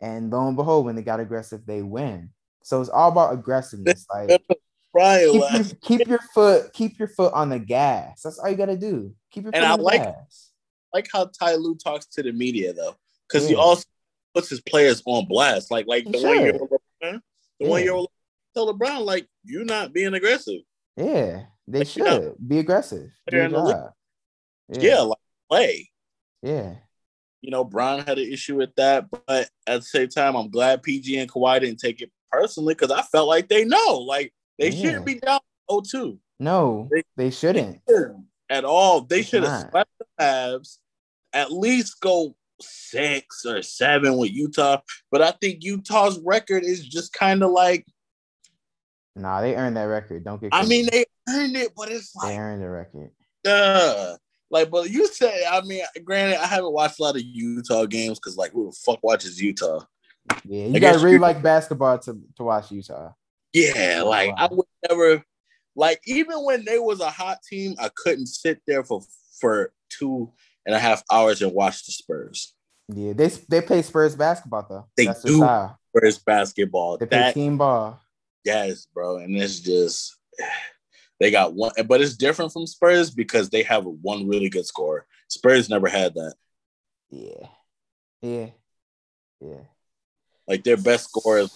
And lo and behold, when they got aggressive, they win. So it's all about aggressiveness. Like keep, your, keep your foot, keep your foot on the gas. That's all you gotta do. Keep your foot and on I like, gas. like how Ty Lue talks to the media though, because yeah. he also puts his players on blast. Like like the one year old, the yeah. one year old tell LeBron like you're not being aggressive. Yeah, they like, should be aggressive. Yeah. yeah, like play. Yeah. You know, Brown had an issue with that, but at the same time, I'm glad PG and Kawhi didn't take it personally because I felt like they know, like they yeah. shouldn't be down 0-2. No, they, they shouldn't. They at all. They should have swept the Mavs, at least go six or seven with Utah. But I think Utah's record is just kind of like. Nah, they earned that record. Don't get. I mean, they earned it, but it's like they earned the record. Uh, like, but you say, I mean, granted, I haven't watched a lot of Utah games because, like, who the fuck watches Utah? Yeah, you gotta really you, like basketball to, to watch Utah. Yeah, like wow. I would never, like, even when they was a hot team, I couldn't sit there for for two and a half hours and watch the Spurs. Yeah, they they play Spurs basketball though. They That's do Spurs basketball. They play that, team ball. Yes, bro, and it's just they got one, but it's different from Spurs because they have one really good scorer. Spurs never had that. Yeah, yeah, yeah. Like their best scorer is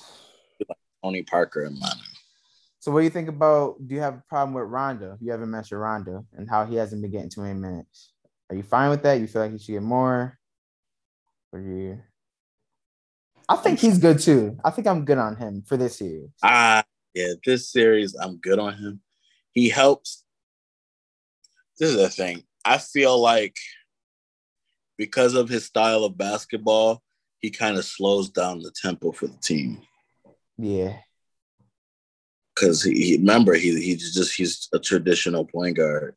like Tony Parker and Manu. So what do you think about? Do you have a problem with Rondo? You haven't mentioned Rondo and how he hasn't been getting too many minutes. Are you fine with that? You feel like he should get more? Or you? I think he's good too. I think I'm good on him for this series. Ah, uh, yeah, this series I'm good on him he helps. This is the thing. I feel like because of his style of basketball, he kind of slows down the tempo for the team. Yeah. Cause he, he remember he he's just he's a traditional point guard.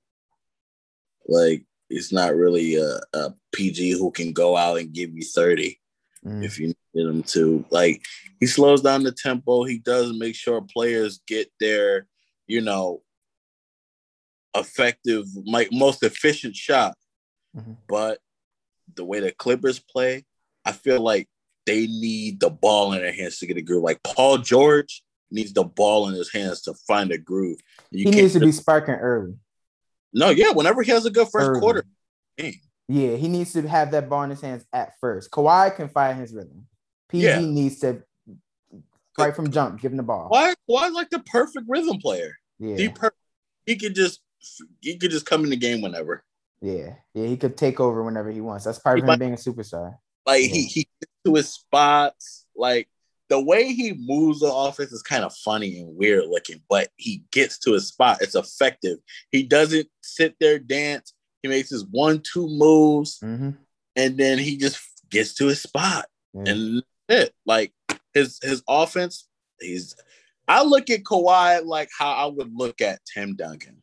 Like he's not really a, a PG who can go out and give you 30 mm. if you need him to. Like he slows down the tempo. He does make sure players get their, you know, effective, like most efficient shot. Mm-hmm. But the way the Clippers play, I feel like they need the ball in their hands to get a groove. Like Paul George needs the ball in his hands to find a groove. You he needs to be sparking early. No, yeah, whenever he has a good first early. quarter. Game. Yeah, he needs to have that ball in his hands at first. Kawhi can find his rhythm. PG yeah. needs to right from jump, give him the ball. Why? Why like the perfect rhythm player? Yeah, he, per- he could just he could just come in the game whenever. Yeah, yeah, he could take over whenever he wants. That's part of him being a superstar. Like yeah. he he gets to his spots. Like the way he moves the offense is kind of funny and weird looking, but he gets to his spot. It's effective. He doesn't sit there dance. He makes his one two moves, mm-hmm. and then he just gets to his spot, yeah. and it like his his offense. He's I look at Kawhi like how I would look at Tim Duncan.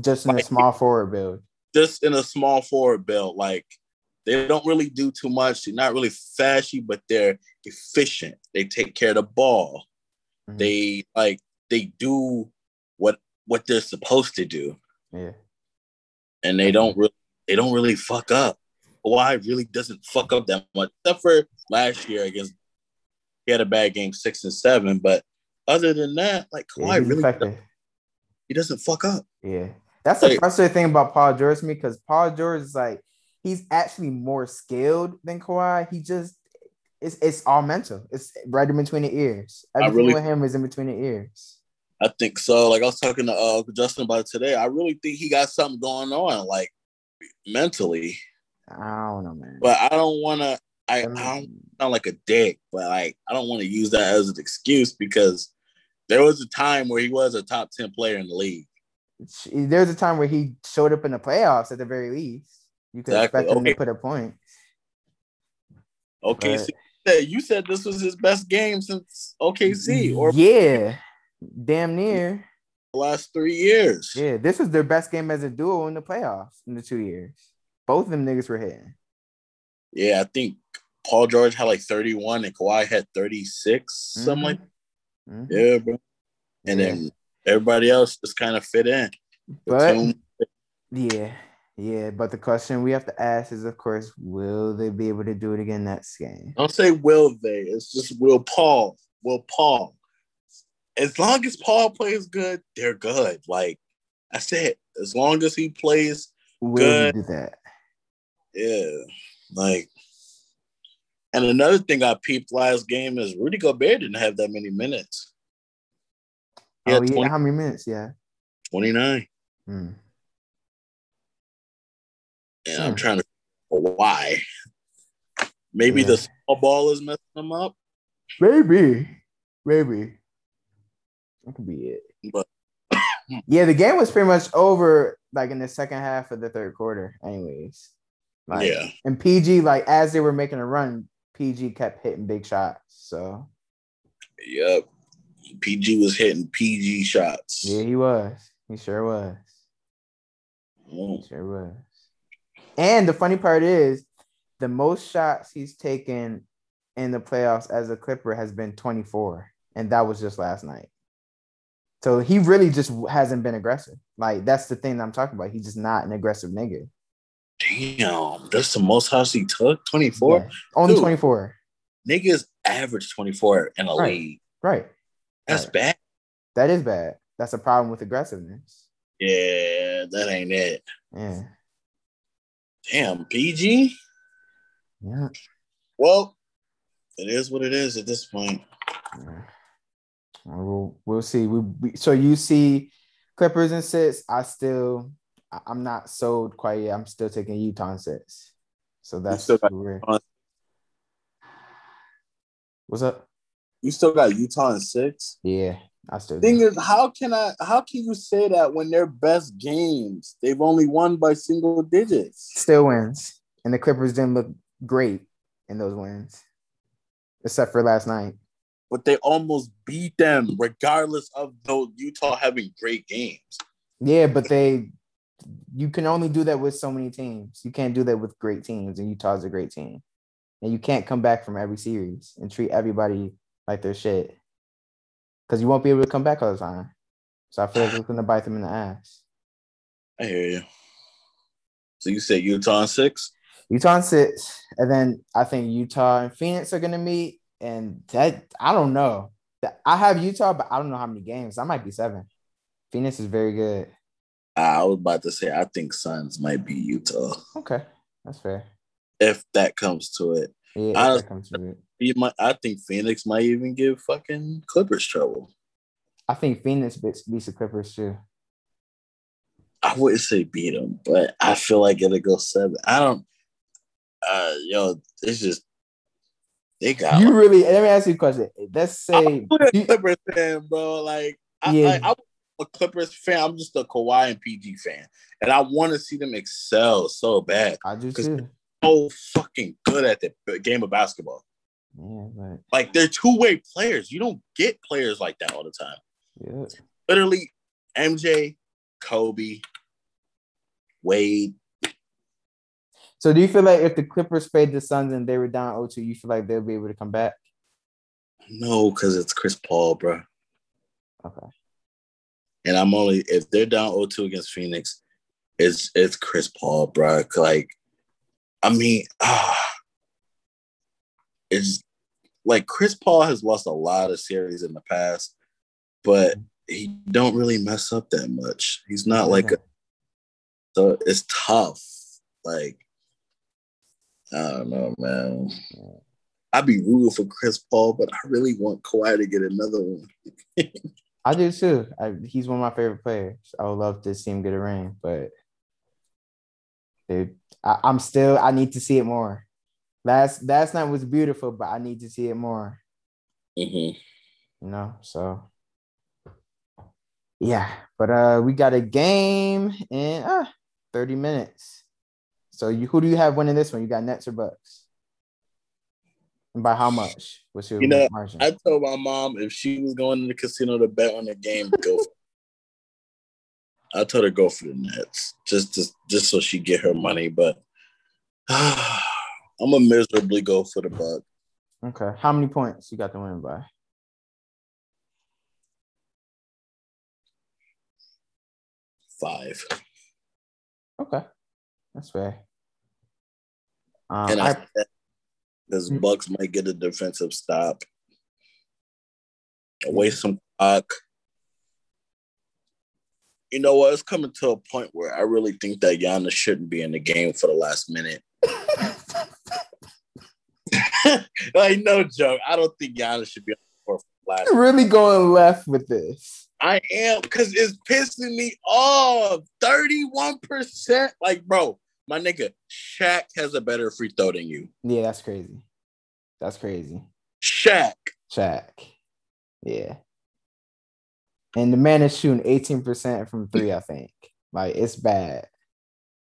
Just in like, a small forward build. Just in a small forward build. Like they don't really do too much. They're not really flashy, but they're efficient. They take care of the ball. Mm-hmm. They like they do what what they're supposed to do. Yeah. And they don't really they don't really fuck up. Kawhi really doesn't fuck up that much, except for last year against he had a bad game six and seven. But other than that, like Kawhi yeah, really he doesn't fuck up. Yeah. That's the frustrating thing about Paul George to me because Paul George is like he's actually more skilled than Kawhi. He just it's it's all mental. It's right in between the ears. Everything really, with him is in between the ears. I think so. Like I was talking to uh, Justin about it today. I really think he got something going on, like mentally. I don't know, man. But I don't want to. I, I don't sound like a dick, but like I don't want to use that as an excuse because there was a time where he was a top ten player in the league. There was a time where he showed up in the playoffs at the very least. You could exactly. expect him okay. to put a point. OKC. But, you said this was his best game since OKC, or yeah, damn near the last three years. Yeah, this was their best game as a duo in the playoffs in the two years. Both of them niggas were hitting. Yeah, I think Paul George had like 31 and Kawhi had 36, mm-hmm. something like mm-hmm. Yeah, bro. And yeah. then everybody else just kind of fit in. But yeah, yeah. But the question we have to ask is, of course, will they be able to do it again next game? Don't say will they. It's just will Paul. Will Paul. As long as Paul plays good, they're good. Like I said, as long as he plays will good, do that. Yeah, like. And another thing I peeped last game is Rudy Gobert didn't have that many minutes. He oh, yeah. 20, how many minutes? Yeah. 29. Hmm. And hmm. I'm trying to why. Maybe yeah. the small ball is messing them up. Maybe. Maybe. That could be it. But yeah, the game was pretty much over like in the second half of the third quarter, anyways. Like, yeah. And PG, like as they were making a run, PG kept hitting big shots. So Yep. PG was hitting PG shots. Yeah, he was. He sure was. Mm. He sure was. And the funny part is, the most shots he's taken in the playoffs as a Clipper has been 24, and that was just last night. So he really just hasn't been aggressive. Like that's the thing I'm talking about. He's just not an aggressive nigga. Damn, that's the most shots he took. 24? Yeah, only Dude, 24. Niggas average 24 in a right. league. Right. That's right. bad. That is bad. That's a problem with aggressiveness. Yeah, that ain't it. Yeah. Damn, PG. Yeah. Well, it is what it is at this point. Yeah. We'll we'll see. We, we, so you see Clippers and six. I still I'm not sold quite yet. I'm still taking Utah six. So that's still got, What's up? You still got Utah and six? Yeah. I still thing is, how can I how can you say that when their best games they've only won by single digits? Still wins. And the Clippers didn't look great in those wins. Except for last night. But they almost beat them regardless of those Utah having great games. Yeah, but they you can only do that with so many teams. You can't do that with great teams, and Utah's a great team. And you can't come back from every series and treat everybody like they're shit because you won't be able to come back all the time. So I feel like it's going to bite them in the ass. I hear you. So you said Utah and six? Utah and six. And then I think Utah and Phoenix are going to meet. And that, I don't know. I have Utah, but I don't know how many games. I might be seven. Phoenix is very good. I was about to say, I think Suns might be Utah. Okay. That's fair. If that comes to it. Yeah, I, comes to it. You might, I think Phoenix might even give fucking Clippers trouble. I think Phoenix beats, beats the Clippers too. I wouldn't say beat them, but I feel like it'll go seven. I don't. Uh, yo, it's just they got. You like, really? Let me ask you a question. Let's say Clippers fan, bro. Like, yeah. I, I, I'm a Clippers fan. I'm just a Kawhi and PG fan, and I want to see them excel so bad. I do too. So fucking good at the game of basketball. Yeah, but like they're two way players. You don't get players like that all the time. Yeah. Literally, MJ, Kobe, Wade. So do you feel like if the Clippers played the Suns and they were down 0-2, you feel like they'll be able to come back? No, because it's Chris Paul, bro. Okay. And I'm only if they're down 0-2 against Phoenix, it's it's Chris Paul, bro. Like, I mean, ah, it's like Chris Paul has lost a lot of series in the past, but he don't really mess up that much. He's not like a so it's tough. Like I don't know, man. I'd be rooting for Chris Paul, but I really want Kawhi to get another one. I do too. I, he's one of my favorite players. I would love to see him get a ring, but dude, I, I'm still. I need to see it more. Last last night was beautiful, but I need to see it more. Mm-hmm. You know, so yeah. But uh, we got a game in uh, 30 minutes. So you who do you have winning this one? You got Nets or Bucks? By how much? What's your you know? Margin? I told my mom if she was going to the casino to bet on the game, go. I told her go for the Nets just to, just so she get her money, but I'm gonna miserably go for the Buck. Okay. How many points you got to win by? Five. Okay. That's fair. Um, and I, I, because Mhm. Bucks might get a defensive stop, waste some clock. You know what? It's coming to a point where I really think that Giannis shouldn't be in the game for the last minute. like no joke. I don't think Giannis should be on the court for the last. really going left with this. I am because it's pissing me off. Thirty-one percent. Like, bro, my nigga, Shaq has a better free throw than you. Yeah, that's crazy. That's crazy. Shaq. Shaq. Yeah. And the man is shooting 18% from three, I think. Like it's bad.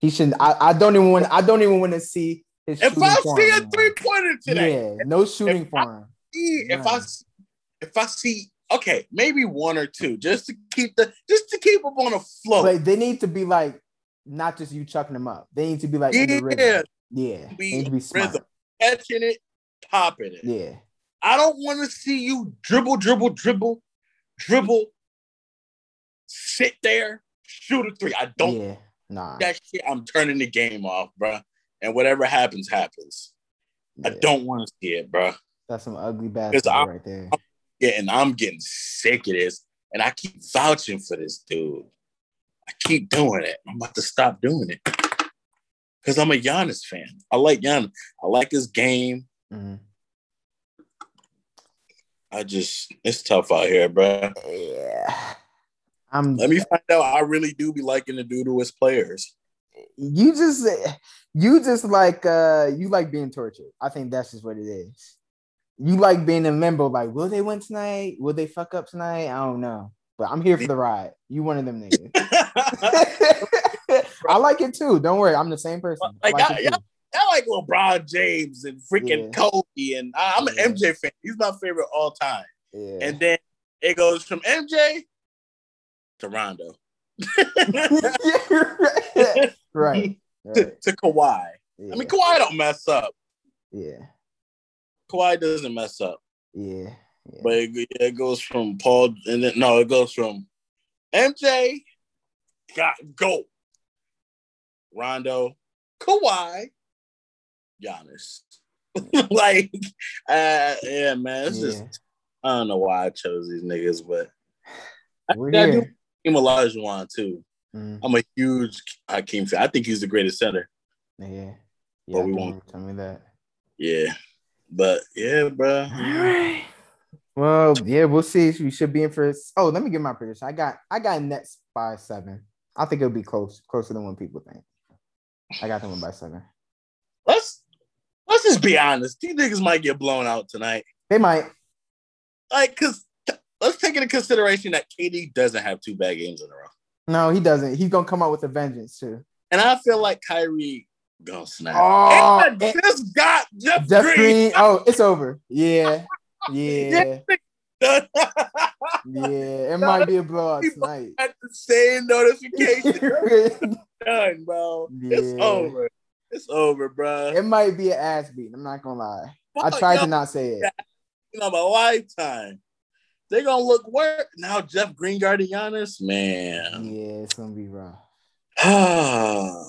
He shouldn't I, I don't even want I don't even want to see his If I see a three pointer today, Yeah, no shooting if I- for him. see- if I if I see okay, maybe one or two, just to keep the just to keep them on a flow. But they need to be like not just you chucking them up. They need to be like in the yeah, rhythm. Yeah. They need to be smart. rhythm, catching it, popping it. Yeah. I don't want to see you dribble, dribble, dribble, dribble, sit there, shoot a three. I don't Yeah. Nah. that shit. I'm turning the game off, bruh. And whatever happens, happens. I don't want to see it, bruh. That's some ugly basketball right there. Yeah, and I'm getting sick of this. And I keep vouching for this dude. I keep doing it. I'm about to stop doing it. Because I'm a Giannis fan. I like Giannis. I like his game. Mhm. I just, it's tough out here, bro. Yeah. I'm Let me find out I really do be liking the dude who is players. you just you just like uh you like being tortured. I think that's just what it is. You like being a member, like, will they win tonight? Will they fuck up tonight? I don't know. But I'm here for the ride. You one of them niggas. I like it too. Don't worry, I'm the same person. I Like, like I- I like LeBron James and freaking Yeah. Kobe, and I, I'm an Yeah. MJ fan. He's my favorite all time. Yeah. And then it goes from MJ to Rondo right. right. to, to Kawhi. Yeah. I mean, Kawhi don't mess up. yeah. Kawhi doesn't mess up. Yeah. Yeah. But it, it goes from Paul, and then no, it goes from MJ, got go, Rondo, Kawhi, Giannis. like, uh, yeah, man, it's just I don't know why I chose these niggas, but We're I do here. Hakeem Olajuwon too. Mm, I'm a huge Hakeem fan. I think he's the greatest center. yeah. Yeah. But we won't- Tell me that. Yeah, but yeah, bro. All right. Well, yeah, we'll see. We should be in for. Oh, let me get my prediction. I got I got Nets by seven. I think it'll be close, closer than what people think. I got them by seven. Let's let's just be honest. These niggas might get blown out tonight. They might. Like, cause let's take into consideration that KD doesn't have two bad games in a row, No, he doesn't. He's gonna come out with a vengeance too. and I feel like Kyrie gonna snap. Oh, and I just got Jeff, Jeff Green. Green. Oh, it's over. Yeah, yeah, at yeah. It might be a blowout tonight. the same notification. Done, bro. It's over. It's over, bro. it might be an ass beat. I'm not gonna lie. I tried to not say it. you know, my lifetime. They're gonna look worse now. Jeff Green guarding Giannis, man. Yeah, it's gonna be rough.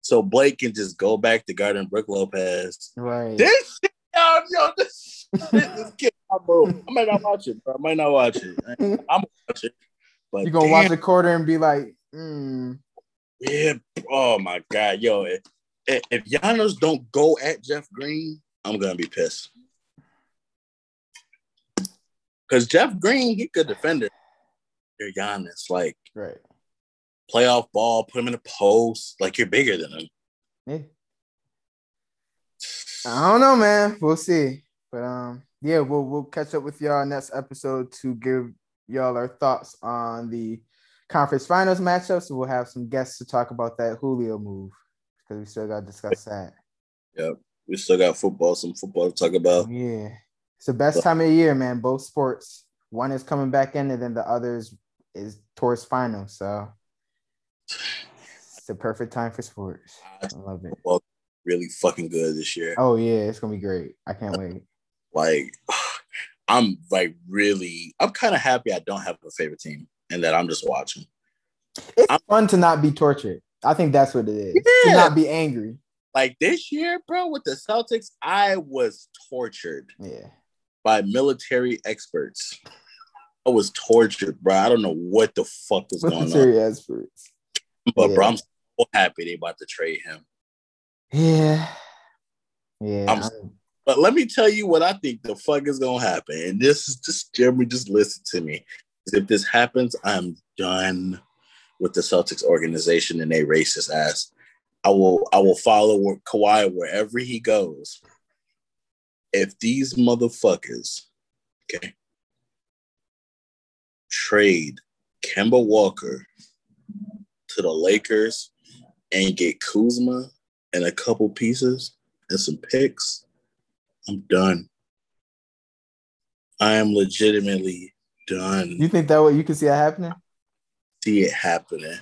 so Blake can just go back to guarding Brook Lopez. Right. This shit, yo, yo, this shit is killing my bro. I might not watch it, bro. I might not watch it. I'm gonna watch it. But You're gonna damn, watch the quarter and be like, mm, yeah. Oh my god, yo, if, if Giannis don't go at Jeff Green, I'm gonna be pissed. Because Jeff Green, he could defend it. You're Giannis, like right. playoff ball, put him in the post, like you're bigger than him. Yeah. I don't know, man. We'll see. But um, yeah, we'll we'll catch up with y'all next episode to give y'all our thoughts on the conference finals matchups. We'll have some guests to talk about that Julio move because we still got to discuss that. Yep, we still got football, some football to talk about. Yeah, it's the best time of the year, man. Both sports. One is coming back in, and then the others is towards finals. So it's the perfect time for sports. I love it. really fucking good this year. Oh yeah, it's gonna be great. I can't wait. Like, I'm like really, I'm kind of happy I don't have a favorite team and that I'm just watching. It's I'm, fun to not be tortured. I think that's what it is. Yeah. To not be angry. Like this year, bro, with the Celtics, I was tortured. Yeah. By military experts. I was tortured, bro. I don't know what the fuck was military going on. Military experts. But yeah. bro, I'm so happy they about to trade him. Yeah. Yeah. I'm, but let me tell you what I think the fuck is gonna happen. And this is just Jeremy, just listen to me. If this happens, I'm done with the Celtics organization and they racist ass. I will I will follow Kawhi wherever he goes. If these motherfuckers, okay, trade Kemba Walker to the Lakers and get Kuzma and a couple pieces and some picks, I'm done. I am legitimately done. You think that way you can see it happening? See it happening.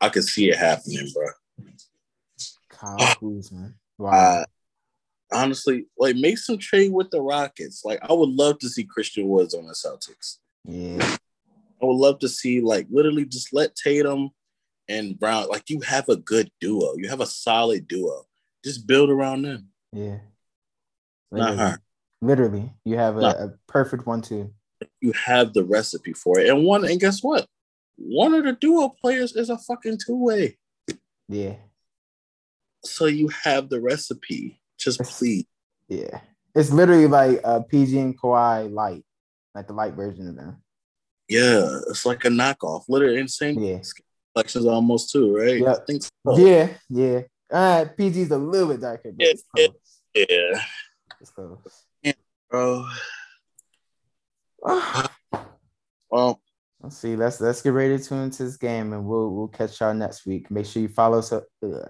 I can see it happening, bro. Kyle Kuzma. Wow. Uh, honestly, like make some trade with the Rockets. Like I would love to see Christian Woods on the Celtics. Yeah. I would love to see like literally just let Tatum and Brown like you have a good duo. You have a solid duo. Just build around them. Yeah. Literally. Not her. Literally, you have a, a perfect one too. You have the recipe for it, and one. And guess what? One of the duo players is a fucking two way. Yeah. So you have the recipe. Just please. Yeah. It's literally like a PG and Kawhi light, like the light version of them. Yeah, it's like a knockoff. Literally insane. Yeah. Collections almost too, right? Yeah. I think so. Yeah, yeah. Uh PG's a little bit darker, but close. It, yeah. It's close. Yeah, bro. well, Let's see. Let's let's get ready to tune into this game, and we'll we'll catch y'all next week. Make sure you follow us. Uh,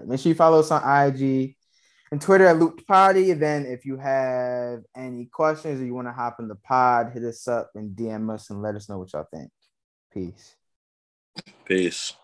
make sure you follow us on IG and Twitter at Looped Poddy. And then if you have any questions or you want to hop in the pod, hit us up and DM us and let us know what y'all think. Peace. Peace.